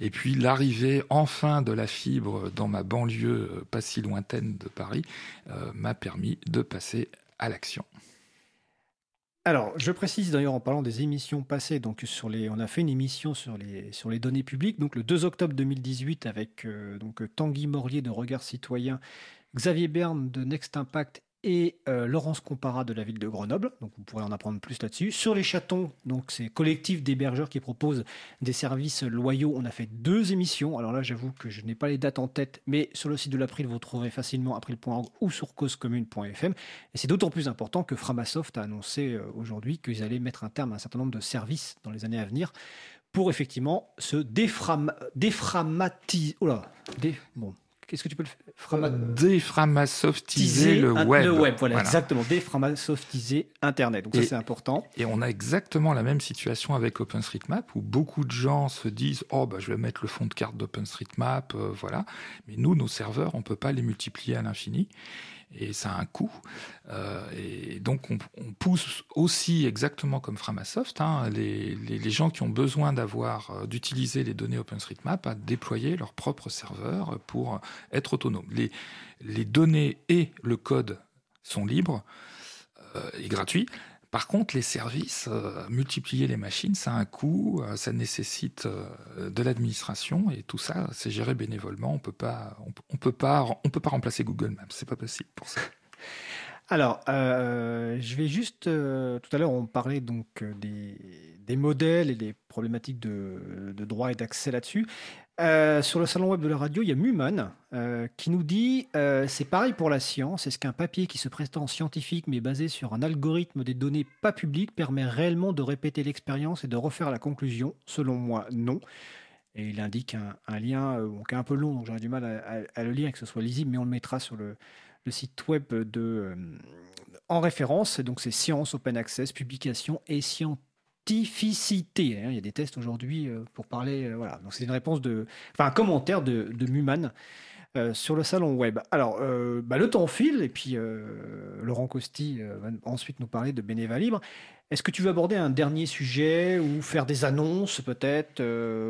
Et puis l'arrivée enfin de la fibre dans ma banlieue euh, pas si lointaine de Paris euh, m'a permis de passer à l'action. Alors, je précise d'ailleurs en parlant des émissions passées, on a fait une émission sur les, sur les données publiques, donc le 2 octobre 2018 avec euh, donc Tanguy Morlier de Regard Citoyen, Xavier Berne de Next Impact et euh, Laurence Compara de la ville de Grenoble. Donc vous pourrez en apprendre plus là-dessus. Sur les chatons, donc c'est collectif d'hébergeurs qui propose des services loyaux. On a fait deux émissions. Alors là, j'avoue que je n'ai pas les dates en tête, mais sur le site de l'April, vous trouverez facilement april.org ou sur causecommune.fm. Et c'est d'autant plus important que Framasoft a annoncé euh, aujourd'hui qu'ils allaient mettre un terme à un certain nombre de services dans les années à venir pour effectivement se défram déframatiser. Oh là, bon, est-ce que tu peux le faire Déframasoftiser le web. Le web, voilà, exactement. Déframasoftiser Internet. Donc ça, c'est important. Et on a exactement la même situation avec OpenStreetMap où beaucoup de gens se disent Oh, bah, je vais mettre le fond de carte d'OpenStreetMap, euh, voilà. Mais nous, nos serveurs, on ne peut pas les multiplier à l'infini et ça a un coût. Euh, et donc on, pousse aussi exactement comme Framasoft hein, les, gens qui ont besoin d'avoir euh, d'utiliser les données OpenStreetMap à déployer leur propre serveur pour être autonome. Les, les données et le code sont libres euh, et gratuits. Par contre, les services, euh, multiplier les machines, ça a un coût, euh, ça nécessite euh, de l'administration et tout ça, c'est géré bénévolement. On peut pas, on, peut pas, on peut pas remplacer Google Maps. C'est pas possible pour ça. Alors, je vais juste. tout à l'heure, on parlait donc des, des, modèles et des problématiques de, droit et d'accès là-dessus. Euh, sur le salon web de la radio, il y a Muman euh, qui nous dit euh, c'est pareil pour la science. Est-ce qu'un papier qui se prétend scientifique mais basé sur un algorithme des données pas publiques permet réellement de répéter l'expérience et de refaire la conclusion? Selon moi, non. Et il indique un, lien qui est un peu long, donc j'aurais du mal à, le lire et que ce soit lisible, mais on le mettra sur le, site web de, en référence. Donc c'est Science Open Access, publication et scientificité. Hein. Il y a des tests aujourd'hui euh, pour parler. Euh, voilà. Donc c'est une réponse de, enfin un commentaire de, de Muman. Euh, sur le salon web. Alors, bah, le temps file, et puis Laurent Costi va ensuite nous parler de Bénéva Libre. Est-ce que tu veux aborder un dernier sujet ou faire des annonces peut-être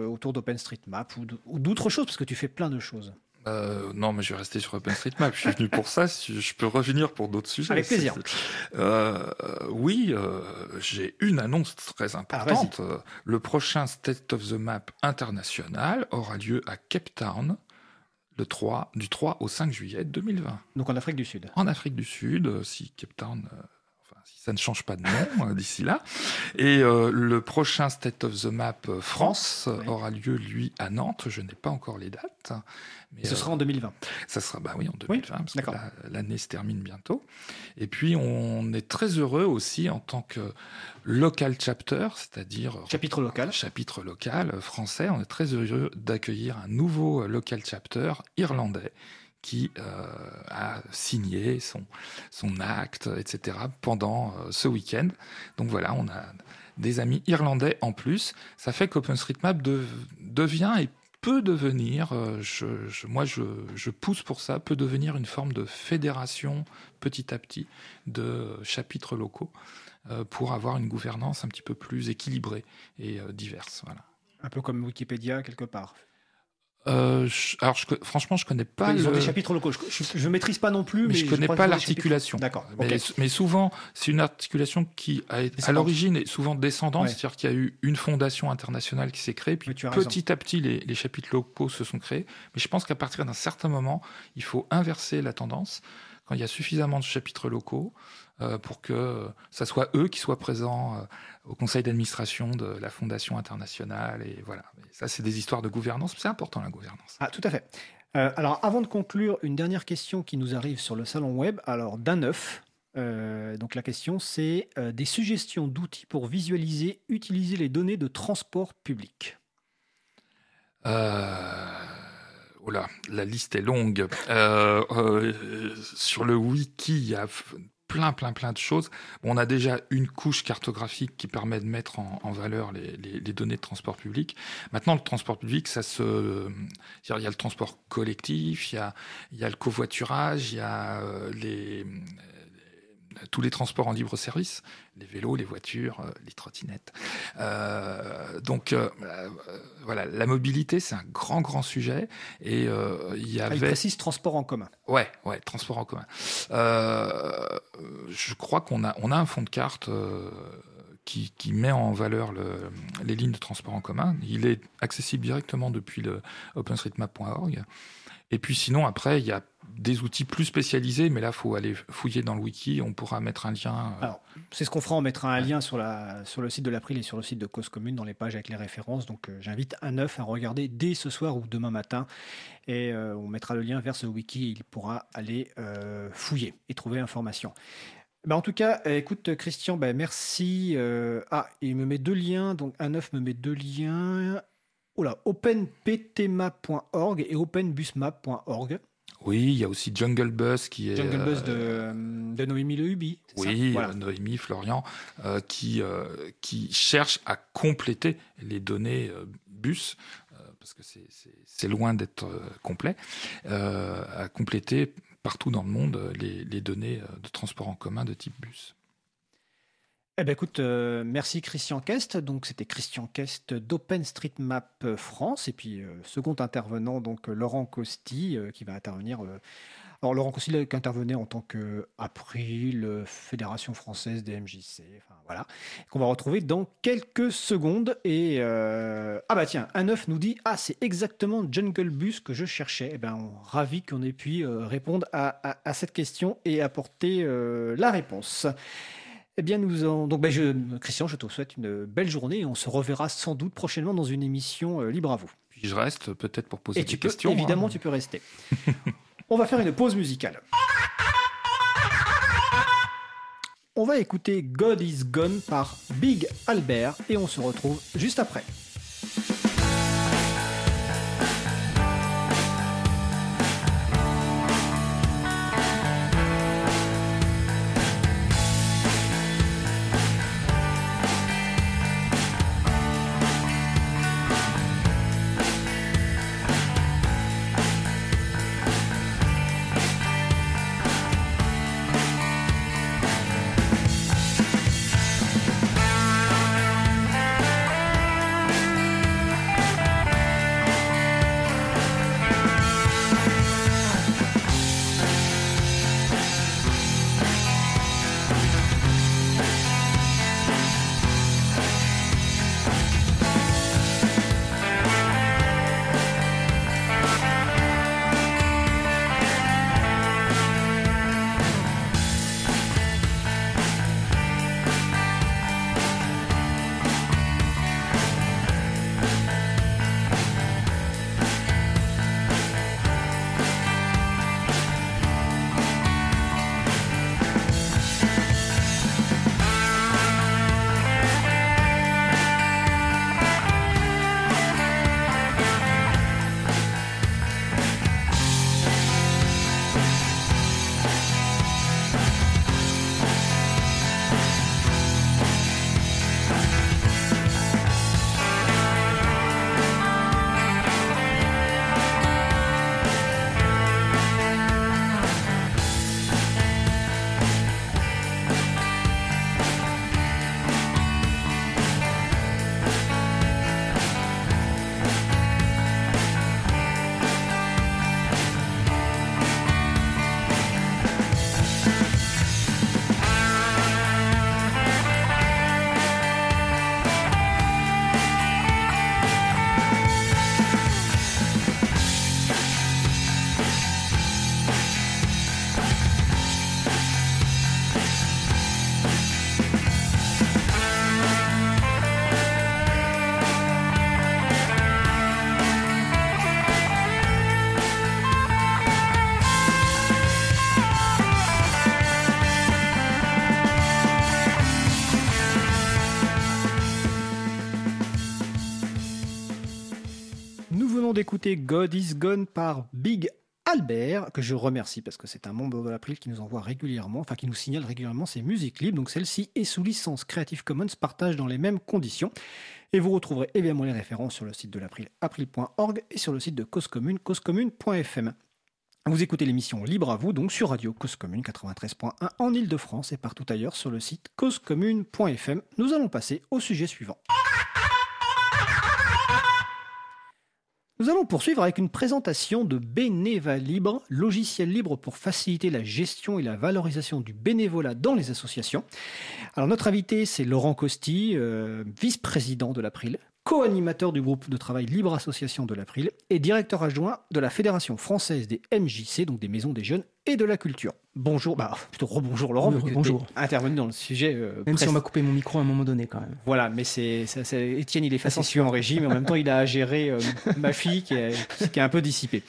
autour d'OpenStreetMap ou d'autres choses, parce que tu fais plein de choses euh, non, mais je vais rester sur OpenStreetMap. Je suis venu pour ça. Si je peux revenir pour d'autres sujets. Avec plaisir. Euh, oui, euh, j'ai une annonce très importante. le prochain State of the Map international aura lieu à Cape Town le 3, du 3 au 5 juillet 2020. Donc en Afrique du Sud. En Afrique du Sud, si Cape Town ça ne change pas de nom euh, d'ici là. Et euh, le prochain State of the Map euh, France aura lieu, lui, à Nantes. Je n'ai pas encore les dates. Mais ce sera en 2020. Ça sera, bah oui, en 2020, parce que l'année se termine bientôt. Et puis, on est très heureux aussi en tant que local chapter, c'est-à-dire chapitre local, chapitre local français. On est très heureux d'accueillir un nouveau local chapter irlandais qui euh, a signé son, son acte, etc., pendant euh, ce week-end. Donc voilà, on a des amis irlandais en plus. Ça fait qu'OpenStreetMap devient et peut devenir, euh, moi je, je, pousse pour ça, peut devenir une forme de fédération petit à petit de chapitres locaux pour avoir une gouvernance un petit peu plus équilibrée et diverse. Voilà. Un peu comme Wikipédia quelque part. Euh, alors, je, franchement, je connais pas. Ils ont des chapitres locaux. Je, ne maîtrise pas non plus, mais, je connais pas l'articulation. D'accord. Mais, souvent, c'est une articulation qui, a, à l'origine, est souvent descendante, c'est-à-dire qu'il y a eu une fondation internationale qui s'est créée, puis petit à petit, les, chapitres locaux se sont créés. Mais je pense qu'à partir d'un certain moment, il faut inverser la tendance. Quand il y a suffisamment de chapitres locaux, pour que ça soit eux qui soient présents euh, au conseil d'administration de la fondation internationale. Et voilà. ça, c'est des histoires de gouvernance. C'est important la gouvernance. Ah, tout à fait. Euh, alors, avant de conclure, une dernière question qui nous arrive sur le salon web. Alors, d'un neuf. donc la question c'est des suggestions d'outils pour visualiser, utiliser les données de transport public. Oh là, la liste est longue. sur le wiki, il y a plein, plein, plein de choses. on a déjà une couche cartographique qui permet de mettre en, valeur les, données de transport public. Maintenant, le transport public, ça se, il y a le transport collectif, il y a, il y a le covoiturage, il y a euh, les tous les transports en libre service, les vélos, les voitures, euh, les trottinettes. Euh, donc euh, voilà, la mobilité, c'est un grand, grand sujet. Et il y ah, avait. Il précise transport en commun. Ouais, ouais, transport en commun. je crois qu'on a, on a un fond de carte. Qui, qui, met en valeur le, les lignes de transport en commun. Il est accessible directement depuis le openstreetmap.org. Et puis sinon, après, il y a des outils plus spécialisés, mais là, il faut aller fouiller dans le wiki. On pourra mettre un lien. Euh, c'est ce qu'on fera. On mettra un lien sur, la, sur le site de l'April et sur le site de Cause Commune dans les pages avec les références. Donc, euh, j'invite un neuf à regarder dès ce soir ou demain matin. Et euh, on mettra le lien vers ce wiki. il pourra aller fouiller et trouver l'information. Ben, en tout cas, écoute Christian, ben, merci. ah, il me met deux liens. Donc un neuf me met deux liens openptmap.org et openbusmap.org. Oui, il y a aussi Jungle Bus qui est. Jungle Bus de, euh, de Noémie Lehubi. Oui, Noémie, Florian, euh, qui, euh, qui cherche à compléter les données bus, parce que c'est loin d'être complet, à compléter partout dans le monde les, les données de transport en commun de type bus. Eh ben écoute, euh, merci Christian Kest. Donc c'était Christian Kest d'OpenStreetMap France et puis euh, second intervenant donc euh, Laurent Costi qui va intervenir. Alors Laurent Costi qui intervenait en tant que April Fédération française des MJC. Enfin voilà, qu'on va retrouver dans quelques secondes. Et ah bah tiens, un neuf nous dit ah c'est exactement Jungle Bus que je cherchais. Eh ben ravi qu'on ait pu répondre à, à, cette question et apporter la réponse. Eh bien, nous en... donc, ben, je... Christian, je te souhaite une belle journée et on se reverra sans doute prochainement dans une émission euh, libre à vous. Puis je reste peut-être pour poser et des tu questions. évidemment, hein. tu peux rester. on va faire une pause musicale. On va écouter God is Gone par Big Albert et on se retrouve juste après. D'écouter God is Gone par Big Albert, que je remercie parce que c'est un membre de l'April qui nous envoie régulièrement, enfin qui nous signale régulièrement ses musiques libres. Donc celle-ci est sous licence Creative Commons, partage dans les mêmes conditions. Et vous retrouverez évidemment les références sur le site de l'April, april.org, et sur le site de Cause Commune, causecommune.fm. Vous écoutez l'émission Libre à vous, donc sur Radio Cause Commune 93.1 en Ile-de-France et partout ailleurs sur le site causecommune.fm. Nous allons passer au sujet suivant. Nous allons poursuivre avec une présentation de Bénéva Libre, logiciel libre pour faciliter la gestion et la valorisation du bénévolat dans les associations. Alors notre invité, c'est Laurent Costi, euh, vice-président de l'April, co-animateur du groupe de travail Libre Association de l'April et directeur adjoint de la Fédération française des MJC, donc des maisons des jeunes et de la culture. Bonjour, bah plutôt rebonjour Laurent, bonjour. intervenu dans le sujet. Euh, même si on m'a coupé mon micro à un moment donné quand même. Voilà, mais c'est Étienne, il est facile en régie, mais en même temps il a à gérer euh, ma fille qui est, qui est un peu dissipée.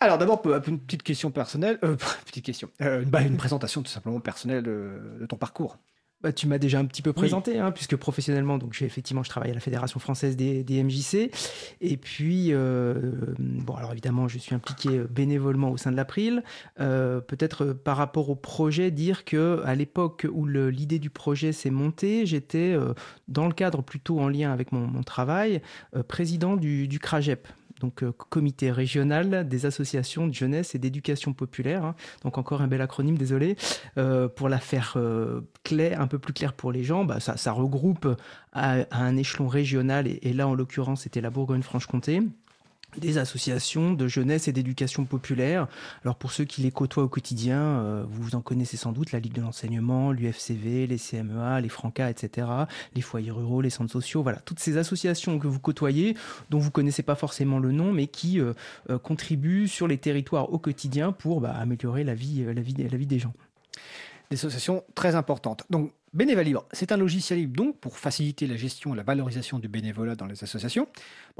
Alors d'abord, une petite question personnelle, euh, petite question, bah, une présentation tout simplement personnelle de ton parcours. Bah, tu m'as déjà un petit peu présenté, hein, puisque professionnellement, donc j'ai effectivement, je travaille à la Fédération française des, MJC. Et puis, euh, bon, alors évidemment, je suis impliqué euh, bénévolement au sein de l'April. Euh, peut-être par rapport au projet, dire que à l'époque où l'idée du projet s'est montée, j'étais dans le cadre plutôt en lien avec mon, travail, président du, du CRAGEP, donc euh, comité régional des associations de jeunesse et d'éducation populaire. Hein. Donc encore un bel acronyme, désolé. Euh, pour la faire euh, clair, un peu plus clair pour les gens, bah, ça, regroupe à, un échelon régional, et là en l'occurrence c'était la Bourgogne-Franche-Comté des associations de jeunesse et d'éducation populaire. Alors pour ceux qui les côtoient au quotidien, euh, vous en connaissez sans doute la Ligue de l'enseignement, l'UFCV, les CMEA, les Francas, etc., les foyers ruraux, les centres sociaux, voilà, toutes ces associations que vous côtoyez, dont vous connaissez pas forcément le nom, mais qui euh, euh, contribuent sur les territoires au quotidien pour bah, améliorer la vie, la, vie, la vie des gens. Des associations très importantes. Donc Bénévolat libre, c'est un logiciel libre donc pour faciliter la gestion et la valorisation du bénévolat dans les associations.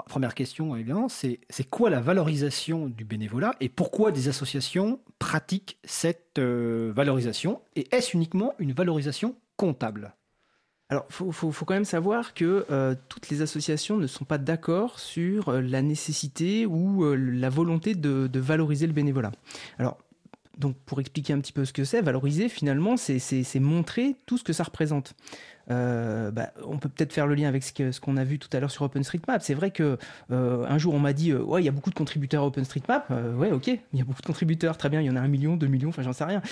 première question évidemment, c'est quoi la valorisation du bénévolat et pourquoi des associations pratiquent cette euh, valorisation et est-ce uniquement une valorisation comptable? Alors, il faut, quand même savoir que euh, toutes les associations ne sont pas d'accord sur euh, la nécessité ou la volonté de, de, valoriser le bénévolat. Alors, donc pour expliquer un petit peu ce que c'est, valoriser finalement, c'est montrer tout ce que ça représente. Euh, bah, on peut peut-être faire le lien avec ce qu'on a vu tout à l'heure sur OpenStreetMap. C'est vrai que euh, un jour on m'a dit, euh, ouais, il y a beaucoup de contributeurs à OpenStreetMap. ouais, ok, il y a beaucoup de contributeurs, très bien, il y en a un million, deux millions, enfin j'en sais rien.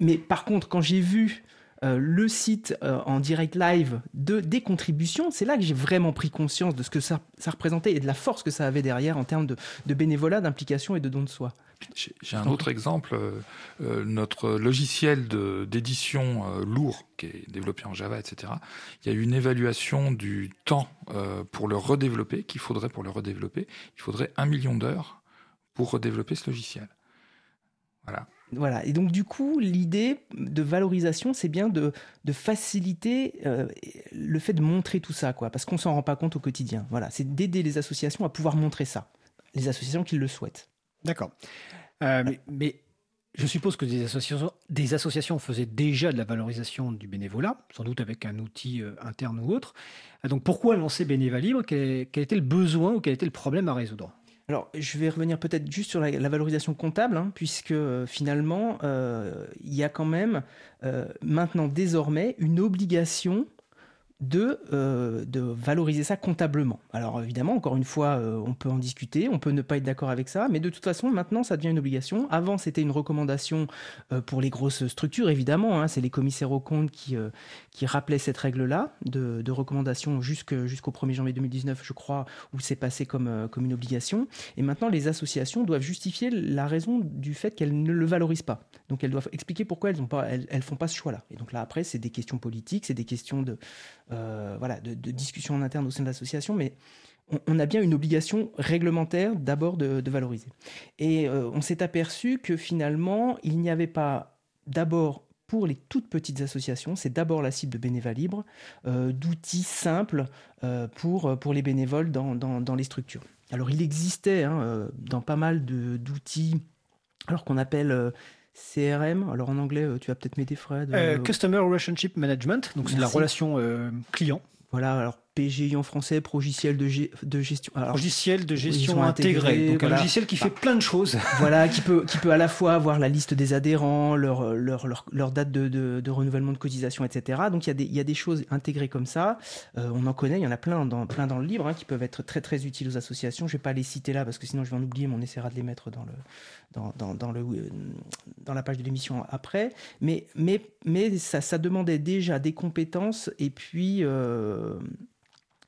Mais par contre, quand j'ai vu le site en direct live de, des contributions, c'est là que j'ai vraiment pris conscience de ce que ça, représentait et de la force que ça avait derrière en termes de, bénévolat, d'implication et de don de soi. J'ai un autre exemple. Euh, euh, notre logiciel d'édition euh, lourd, qui est développé en Java, etc., il y a une évaluation du temps pour le redévelopper, qu'il faudrait pour le redévelopper. Il faudrait un million d'heures pour redévelopper ce logiciel. Voilà. Voilà. Et donc, du coup, l'idée de valorisation, c'est bien de, faciliter le fait de montrer tout ça, quoi, parce qu'on s'en rend pas compte au quotidien. Voilà. C'est d'aider les associations à pouvoir montrer ça. Les associations qui le souhaitent. D'accord. Euh, mais, je suppose que des associations, des associations faisaient déjà de la valorisation du bénévolat, sans doute avec un outil euh, interne ou autre. Euh, donc pourquoi lancer Bénéva Libre quel, était le besoin ou quel était le problème à résoudre? Alors, je vais revenir peut-être juste sur la, valorisation comptable, hein, puisque finalement, il y a quand même maintenant désormais une obligation de, euh, de valoriser ça comptablement. Alors évidemment, encore une fois, euh, on peut en discuter, on peut ne pas être d'accord avec ça, mais de toute façon, maintenant, ça devient une obligation. Avant, c'était une recommandation euh, pour les grosses structures, évidemment. Hein, c'est les commissaires aux comptes qui, rappelaient cette règle-là de, recommandation jusqu'au 1er janvier 2019, je crois, où c'est passé comme, une obligation. Et maintenant, les associations doivent justifier la raison du fait qu'elles ne le valorisent pas. Donc elles doivent expliquer pourquoi elles ne font pas ce choix-là. Et donc là, après, c'est des questions politiques, c'est des questions de euh, voilà, de, discussion en interne au sein de l'association, mais on, a bien une obligation réglementaire d'abord de, valoriser. Et euh, on s'est aperçu que finalement, il n'y avait pas d'abord pour les toutes petites associations, c'est d'abord la cible de bénévolat libre, euh, d'outils simples pour, pour les bénévoles dans, dans, les structures. Alors il existait hein, dans pas mal d'outils, alors qu'on appelle CRM, alors en anglais, euh, tu vas peut-être m'aider, Fred. Euh, Customer Relationship Management, donc c'est de la relation euh, client. Voilà, alors PGI en français, logiciel de, de gestion. logiciel de gestion intégré. Donc un logiciel qui fait bah, plein de choses. voilà, qui peut, qui peut à la fois avoir la liste des adhérents, leur, leur, leur, date de, de, renouvellement de cotisation, etc. Donc il y, a des, il y a des choses intégrées comme ça. Euh, on en connaît, il y en a plein dans, plein dans le livre hein, qui peuvent être très très utiles aux associations. Je ne vais pas les citer là parce que sinon je vais en oublier, mais on essaiera de les mettre dans, le, euh, dans la page de l'émission après. Mais, ça, demandait déjà des compétences et puis. Euh,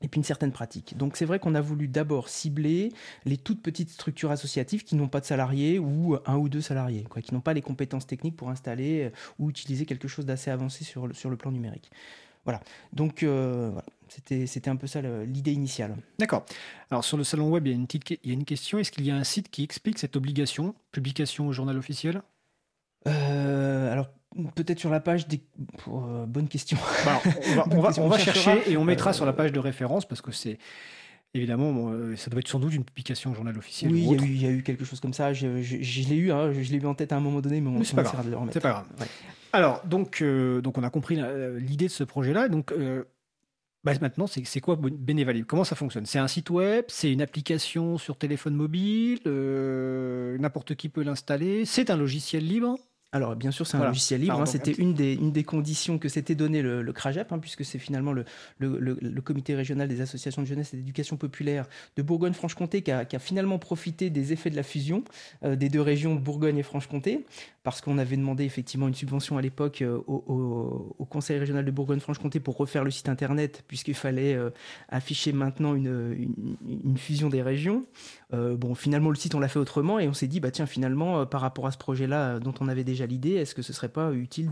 et puis une certaine pratique. Donc c'est vrai qu'on a voulu d'abord cibler les toutes petites structures associatives qui n'ont pas de salariés ou un ou deux salariés, qui n'ont pas les compétences techniques pour installer ou utiliser quelque chose d'assez avancé sur le, plan numérique. Voilà. Donc euh, C'était, c'était un peu ça l'idée initiale. D'accord. Alors sur le salon web, il y a une, petite, il y a une question. Est-ce qu'il y a un site qui explique cette obligation, publication au journal officiel? Euh, Alors Peut-être sur la page des. Euh, bonne question. Bah, on va, on va, chercher et on mettra sur la page de référence parce que c'est. Évidemment, euh, ça doit être sans doute une publication journal officiel. Oui, il y, a eu quelque chose comme ça. Je, l'ai eu, hein, je l'ai eu en tête à un moment donné, mais on, c'est pas, grave. C'est pas grave. Alors, donc, euh, donc, on a compris l'idée de ce projet-là. Donc, bah, maintenant, c'est quoi Bénévalib Comment ça fonctionne? C'est un site web C'est une application sur téléphone mobile N'importe qui peut l'installer C'est un logiciel libre? Alors, bien sûr, c'est un logiciel libre. Hein, c'était une des, une des conditions que s'était donné le, le CRAGEP, hein, puisque c'est finalement le, le, le, comité régional des associations de jeunesse et d'éducation populaire de Bourgogne-Franche-Comté qui a, qui a, finalement profité des effets de la fusion euh, des deux régions Bourgogne et Franche-Comté, parce qu'on avait demandé effectivement une subvention à l'époque euh, au, au, Conseil régional de Bourgogne-Franche-Comté pour refaire le site internet, puisqu'il fallait euh, afficher maintenant une, une, une, fusion des régions. bon, finalement, le site, on l'a fait autrement et on s'est dit, bah tiens, finalement, par rapport à ce projet-là dont on avait déjà l'idée, est-ce que ce serait pas utile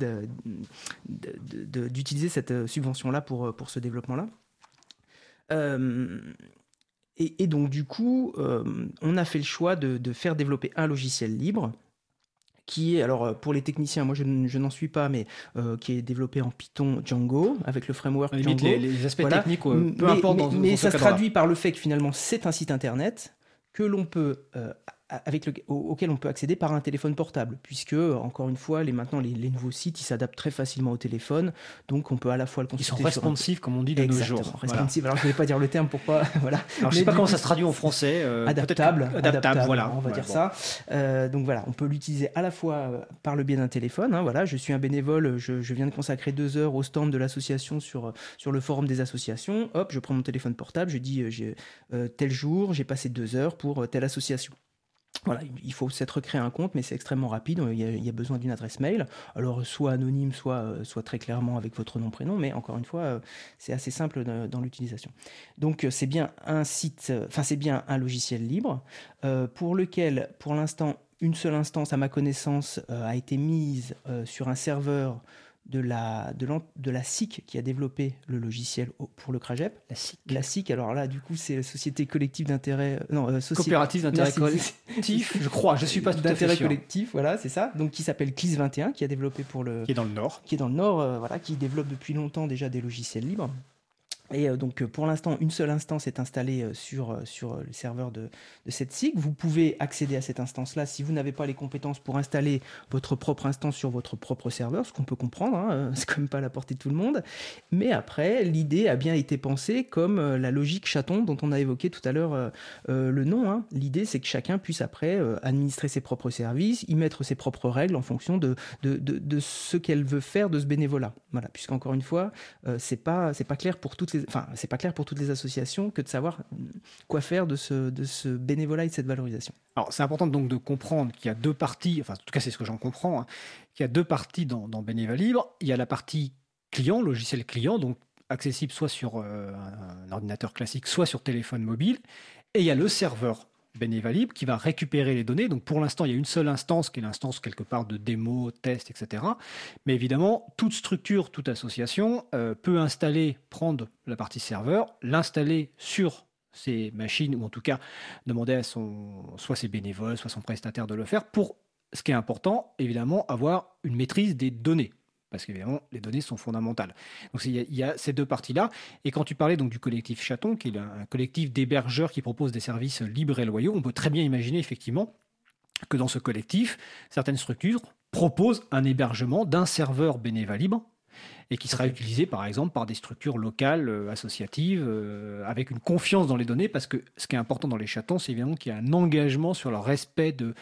d'utiliser cette euh, subvention-là pour, euh, pour ce développement-là? Euh, et, donc du coup, on a fait le choix de, faire développer un logiciel libre qui est, alors pour les techniciens, moi je, n'en suis pas, mais qui est développé en Python Django, avec le framework Django. Les, aspects techniques, peu importe. Mais, ça se traduit par le fait que finalement c'est un site internet que l'on peut avec le, auquel on peut accéder par un téléphone portable, puisque, encore une fois, les, maintenant, les, nouveaux sites, ils s'adaptent très facilement au téléphone, donc on peut à la fois le consulter. Ils sont responsifs, comme on dit de nos jours. Responsive. Alors, je ne vais pas dire le terme, pourquoi. voilà. Alors, je ne sais pas comment ça se traduit en français. Euh, adaptable, adaptable, voilà. On va dire ça. Euh, donc voilà, on peut l'utiliser à la fois euh, par le biais d'un téléphone. Hein, voilà, je suis un bénévole, je, je, viens de consacrer deux heures au stand de l'association sur, sur le forum des associations. Hop, je prends mon téléphone portable, je dis tel jour, j'ai passé deux heures pour telle association. Il faut s'être créé un compte, mais c'est extrêmement rapide. Il y, a, besoin d'une adresse mail, alors soit anonyme, soit, euh, soit très clairement avec votre nom prénom, mais encore une fois, euh, c'est assez simple dans l'utilisation. Donc euh, c'est bien un site, enfin c'est bien un logiciel libre pour lequel, pour l'instant, une seule instance, à ma connaissance, a été mise sur un serveur de la, de, de la SIC qui a développé le logiciel pour le CRAGEP. La SIC. La SIC, alors là, du coup, c'est la Société Collective d'intérêt. Euh, non, euh, Coopérative d'intérêt collectif, je crois, je suis pas tout D'intérêt collectif, voilà, c'est ça. Donc, qui s'appelle CLIS 21, qui a développé pour le. Qui est dans le Nord. Qui est dans le Nord, euh, voilà, qui développe depuis longtemps déjà des logiciels libres. Et euh, donc pour l'instant, une seule instance est installée euh, sur, euh, sur le serveur de, de cette SIG. Vous pouvez accéder à cette instance-là si vous n'avez pas les compétences pour installer votre propre instance sur votre propre serveur, ce qu'on peut comprendre, hein, c'est quand même pas la portée de tout le monde. Mais après, l'idée a bien été pensée comme la logique chaton dont on a évoqué tout à l'heure le nom. Hein. L'idée, c'est que chacun puisse après administrer ses propres services, y mettre ses propres règles en fonction de, de, de, ce qu'elle veut faire de ce bénévolat. Voilà, puisqu'encore une fois, c'est pas, pas clair pour toutes enfin, c'est pas clair pour toutes les associations que de savoir quoi faire de ce, bénévolat et de cette valorisation. Alors, c'est important donc de comprendre qu'il y a deux parties, enfin, en tout cas, c'est ce que j'en comprends, hein, qu'il y a deux parties dans, dans Libre. Il y a la partie client, logiciel client, donc accessible soit sur euh, un ordinateur classique, soit sur téléphone mobile. Et il y a le serveur Bénévalib qui va récupérer les données. Donc pour l'instant, il y a une seule instance qui est l'instance quelque part de démo, test, etc. Mais évidemment, toute structure, toute association euh, peut installer, prendre la partie serveur, l'installer sur ses machines, ou en tout cas demander à son, soit ses bénévoles, soit son prestataire de le faire, pour, ce qui est important, évidemment, avoir une maîtrise des données parce qu'évidemment, les données sont fondamentales. Donc il y, a ces deux parties-là. Et quand tu parlais donc du collectif Chaton, qui est un collectif d'hébergeurs qui propose des services libres et loyaux, on peut très bien imaginer effectivement que dans ce collectif, certaines structures proposent un hébergement d'un serveur bénévole libre et qui sera utilisé par exemple par des structures locales, euh, associatives, euh, avec une confiance dans les données, parce que ce qui est important dans les chatons, c'est évidemment qu'il y a un engagement sur le respect de,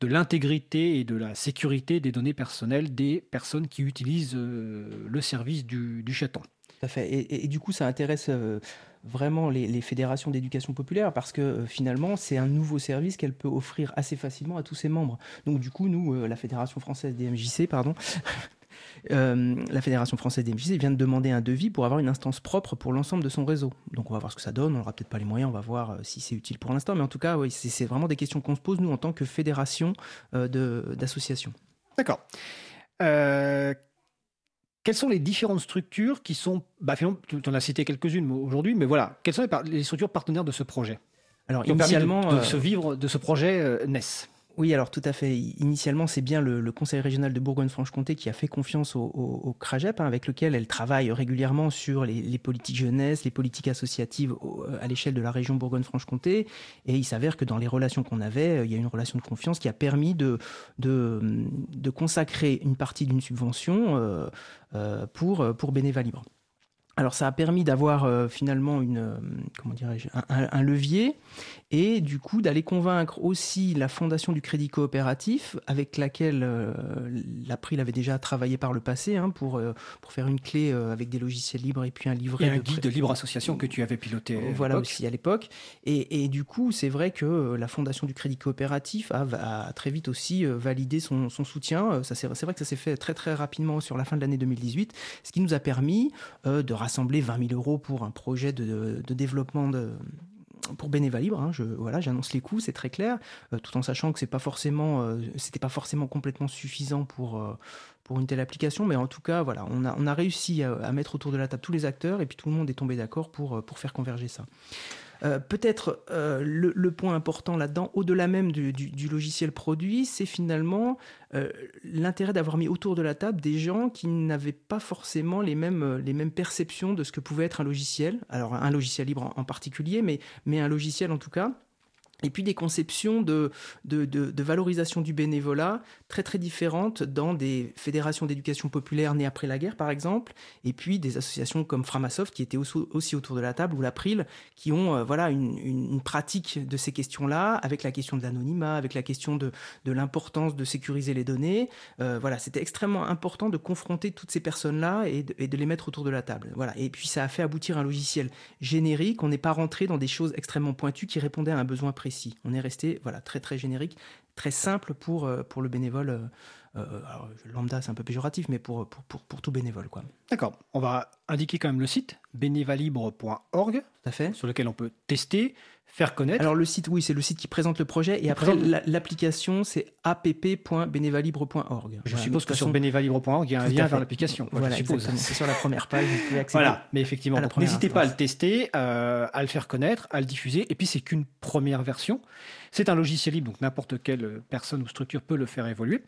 de l'intégrité et de la sécurité des données personnelles des personnes qui utilisent euh, le service du, du chaton. Tout à fait. Et, et, du coup, ça intéresse vraiment les, les fédérations d'éducation populaire parce que finalement, c'est un nouveau service qu'elle peut offrir assez facilement à tous ses membres. Donc, du coup, nous, la Fédération française des MJC, pardon, Euh, la Fédération française des MJC vient de demander un devis pour avoir une instance propre pour l'ensemble de son réseau. Donc on va voir ce que ça donne, on n'aura peut-être pas les moyens, on va voir euh, si c'est utile pour l'instant, mais en tout cas, oui, c'est vraiment des questions qu'on se pose, nous, en tant que fédération euh, d'associations. D'accord. Euh, quelles sont les différentes structures qui sont, bah, finalement, tu en as cité quelques-unes aujourd'hui, mais voilà, quelles sont les, les, structures partenaires de ce projet? Alors, initialement, de, de, ce vivre, de ce projet NES oui, alors tout à fait. Initialement, c'est bien le, Conseil régional de Bourgogne-Franche-Comté qui a fait confiance au, au, CRAGEP, hein, avec lequel elle travaille régulièrement sur les, politiques jeunesse, les politiques associatives à l'échelle de la région Bourgogne-Franche-Comté. Et il s'avère que dans les relations qu'on avait, il y a une relation de confiance qui a permis de, consacrer une partie d'une subvention euh, euh, pour, pour. Alors ça a permis d'avoir euh, finalement une, euh, comment dirais-je, un, levier et du coup d'aller convaincre aussi la fondation du crédit coopératif avec laquelle euh, l'April avait déjà travaillé par le passé hein, pour, euh, pour faire une clé euh, avec des logiciels libres et puis un livret. Et un de guide de libre association que tu avais piloté. Voilà aussi à l'époque. Et, et, du coup c'est vrai que la fondation du crédit coopératif a, a très vite aussi validé son, son soutien. C'est vrai que ça s'est fait très très rapidement sur la fin de l'année 2018, ce qui nous a permis de rassembler 20 000 euros pour un projet de, de développement de, pour Bénéva Libre, hein, je, voilà, j'annonce les coûts, c'est très clair, euh, tout en sachant que c'est pas forcément, euh, c'était pas forcément complètement suffisant pour euh, pour une telle application, mais en tout cas, voilà, on a on a réussi à, à, mettre autour de la table tous les acteurs et puis tout le monde est tombé d'accord pour pour faire converger ça. Euh, Peut-être euh, le, point important là-dedans, au-delà même du, logiciel produit, c'est finalement euh, l'intérêt d'avoir mis autour de la table des gens qui n'avaient pas forcément les mêmes, les mêmes perceptions de ce que pouvait être un logiciel. Alors un logiciel libre en, en particulier, mais, mais un logiciel en tout cas et puis des conceptions de, de, de, valorisation du bénévolat très très différentes dans des fédérations d'éducation populaire nées après la guerre par exemple, et puis des associations comme Framasoft qui étaient aussi, autour de la table ou l'April qui ont euh, voilà une, une, une, pratique de ces questions-là avec la question de l'anonymat, avec la question de, de l'importance de sécuriser les données. Euh, voilà, c'était extrêmement important de confronter toutes ces personnes-là et, et de, les mettre autour de la table. Voilà, et puis ça a fait aboutir un logiciel générique. On n'est pas rentré dans des choses extrêmement pointues qui répondaient à un besoin précis précis. On est resté voilà, très très générique, très simple pour, euh, pour le bénévole. Euh, alors, lambda, c'est un peu péjoratif, mais pour, pour, pour, pour tout bénévole. D'accord. On va indiquer quand même le site, bénévalibre.org, sur lequel on peut tester, faire connaître. Alors le site, oui, c'est le site qui présente le projet, et Il après l'application, c'est app.bénévalibre.org. Je voilà, suppose que façon... sur bénévalibre.org, il y a un lien vers l'application. Voilà, c'est sur la première page, vous. Voilà, mais effectivement, n'hésitez pas à le tester, euh, à le faire connaître, à le diffuser, et puis c'est qu'une première version. C'est un logiciel libre, donc n'importe quelle personne ou structure peut le faire évoluer.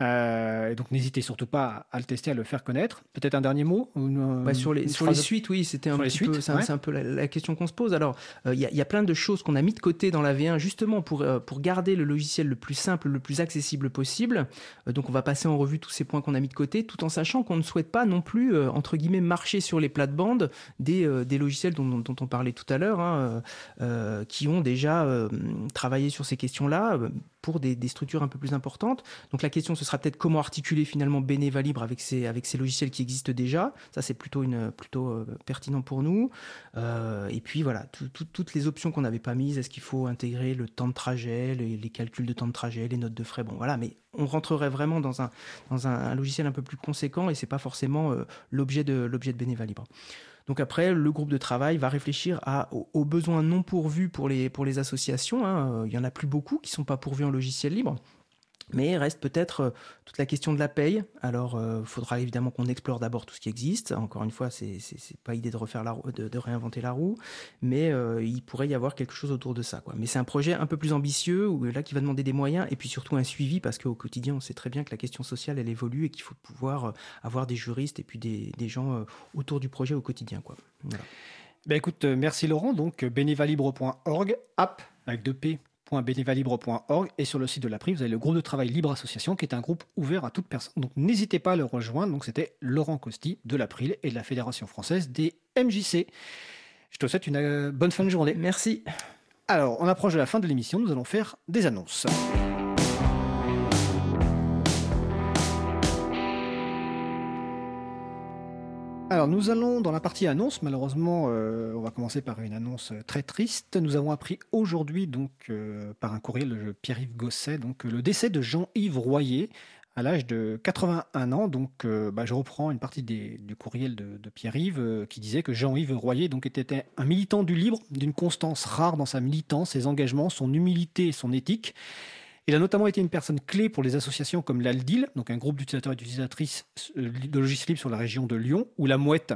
Euh, et donc n'hésitez surtout pas à le tester, à le faire connaître. Peut-être un dernier mot une, bah, Sur les, sur les suites, oui, c'était un petit peu, c'est ouais. un peu la, la question qu'on se pose. Alors, il euh, y, y, a plein de choses qu'on a mis de côté dans la V1 justement pour, euh, pour garder le logiciel le plus simple, le plus accessible possible. Euh, donc on va passer en revue tous ces points qu'on a mis de côté, tout en sachant qu'on ne souhaite pas non plus, euh, entre guillemets, marcher sur les plates-bandes des, euh, des logiciels dont, dont, dont, on parlait tout à l'heure, hein, qui ont déjà travaillé sur ces questions-là pour des, structures un peu plus importantes. Donc la question, ce sera peut-être comment articuler finalement Beneva Libre avec ces, avec ces logiciels qui existent déjà. Ça, c'est plutôt, une, plutôt euh, pertinent pour nous. Euh, et puis voilà, tout, tout, toutes les options qu'on n'avait pas mises. Est-ce qu'il faut intégrer le temps de trajet, les, calculs de temps de trajet, les notes de frais Bon, voilà, mais on rentrerait vraiment dans un, dans un, logiciel un peu plus conséquent et c'est pas forcément euh, l'objet de, l'objet de Beneva Libre. Donc après, le groupe de travail va réfléchir aux, besoins non pourvus pour les, pour les associations. Hein. Il y en a plus beaucoup qui ne sont pas pourvus en logiciel libre. Mais reste peut-être euh, toute la question de la paye. Alors, il euh, faudra évidemment qu'on explore d'abord tout ce qui existe. Encore une fois, c'est pas idée de refaire la roue, de, réinventer la roue, mais euh, il pourrait y avoir quelque chose autour de ça. Mais c'est un projet un peu plus ambitieux, où, là, qui va demander des moyens et puis surtout un suivi, parce qu'au quotidien, on sait très bien que la question sociale, elle évolue et qu'il faut pouvoir avoir des juristes et puis des, gens autour du projet au quotidien. Ben écoute, merci Laurent. Donc, bénévalibre.org, app avec deux P www.benevalibre.org et sur le site de l'April, vous avez le groupe de travail Libre Association qui est un groupe ouvert à toute personne. Donc n'hésitez pas à le rejoindre. Donc c'était Laurent Costi de l'April et de la Fédération française des MJC. Je te souhaite une euh, bonne fin de journée. Merci. Alors, on approche de la fin de l'émission, nous allons faire des annonces. Nous allons dans la partie annonce. Malheureusement, euh, on va commencer par une annonce très triste. Nous avons appris aujourd'hui, donc euh, par un courriel de Pierre-Yves Gosset, donc le décès de Jean-Yves Royer à l'âge de 81 ans. Donc, euh, bah, je reprends une partie du courriel de, Pierre-Yves qui disait que Jean-Yves Royer était un militant du libre, d'une constance rare dans sa militance, ses engagements, son humilité et son éthique. Il a notamment été une personne clé pour les associations comme l'Aldil, donc un groupe d'utilisateurs et d'utilisatrices euh, de logiciels libres sur la région de Lyon, ou la Mouette,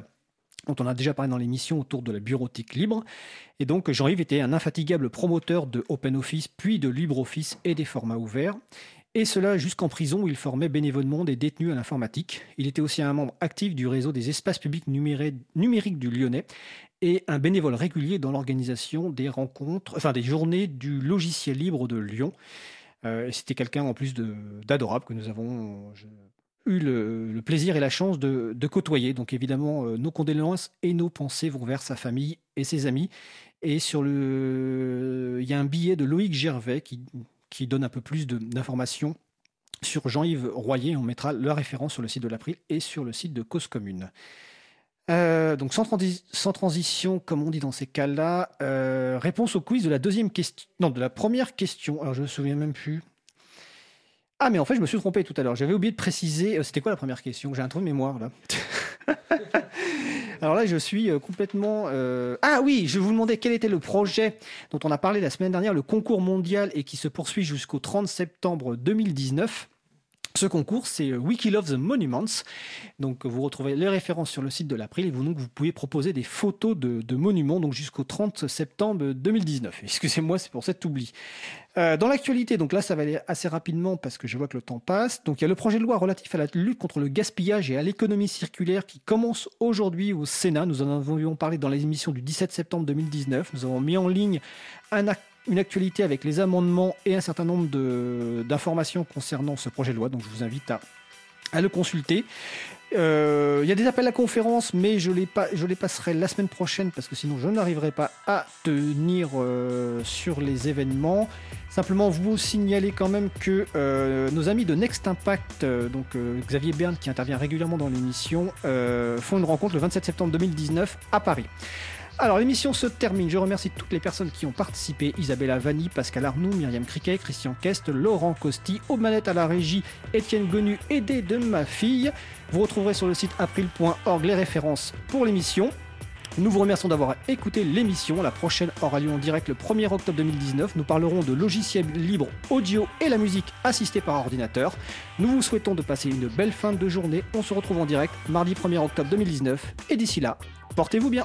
dont on a déjà parlé dans l'émission autour de la bureautique libre. Et donc Jean-Yves était un infatigable promoteur de OpenOffice, puis de LibreOffice et des formats ouverts. Et cela jusqu'en prison où il formait bénévolement des détenus à l'informatique. Il était aussi un membre actif du réseau des espaces publics numériques du Lyonnais et un bénévole régulier dans l'organisation des rencontres, enfin des journées du logiciel libre de Lyon. Euh, c'était quelqu'un en plus d'adorable que nous avons eu le, plaisir et la chance de, côtoyer. Donc évidemment, euh, nos condoléances et nos pensées vont vers sa famille et ses amis. Et sur le, il y a un billet de Loïc Gervais qui, donne un peu plus d'informations sur Jean-Yves Royer. On mettra la référence sur le site de l'April et sur le site de Cause Commune. Euh, donc sans, transition, comme on dit dans ces cas-là, euh, réponse au quiz de la deuxième question, non de la première question. Alors je me souviens même plus. Ah mais en fait je me suis trompé tout à l'heure. J'avais oublié de préciser. Euh, c'était quoi la première question? J'ai un trou de mémoire là. Alors là je suis complètement. Ah oui, je vous demandais quel était le projet dont on a parlé la semaine dernière, le concours mondial et qui se poursuit jusqu'au 30 septembre 2019. Ce concours, c'est Wiki Love the Monuments. Donc, vous retrouvez les références sur le site de l'April et vous, donc, vous pouvez proposer des photos de, monuments donc jusqu'au 30 septembre 2019. Excusez-moi, c'est pour cet oubli. Euh, dans l'actualité, donc là, ça va aller assez rapidement parce que je vois que le temps passe. Donc, il y a le projet de loi relatif à la lutte contre le gaspillage et à l'économie circulaire qui commence aujourd'hui au Sénat. Nous en avions parlé dans l'émission du 17 septembre 2019. Nous avons mis en ligne un acte une actualité avec les amendements et un certain nombre d'informations concernant ce projet de loi. Donc je vous invite à, à le consulter. Euh, il y a des appels à conférence, mais je les, pas, je les passerai la semaine prochaine parce que sinon je n'arriverai pas à tenir euh, sur les événements. Simplement vous signaler quand même que euh, nos amis de Next Impact, donc Xavier Berne qui intervient régulièrement dans l'émission, font une rencontre le 27 septembre 2019 à Paris. Alors l'émission se termine. Je remercie toutes les personnes qui ont participé. Isabella Vanni, Pascal Arnoux, Myriam Criquet, Christian Kest, Laurent Costi, aux à la régie, Étienne Gonu, aidé de ma fille. Vous retrouverez sur le site april.org les références pour l'émission. Nous vous remercions d'avoir écouté l'émission. La prochaine aura lieu en direct le 1er octobre 2019. Nous parlerons de logiciels libres audio et la musique assistée par ordinateur. Nous vous souhaitons de passer une belle fin de journée. On se retrouve en direct mardi 1er octobre 2019. Et d'ici là, portez-vous bien.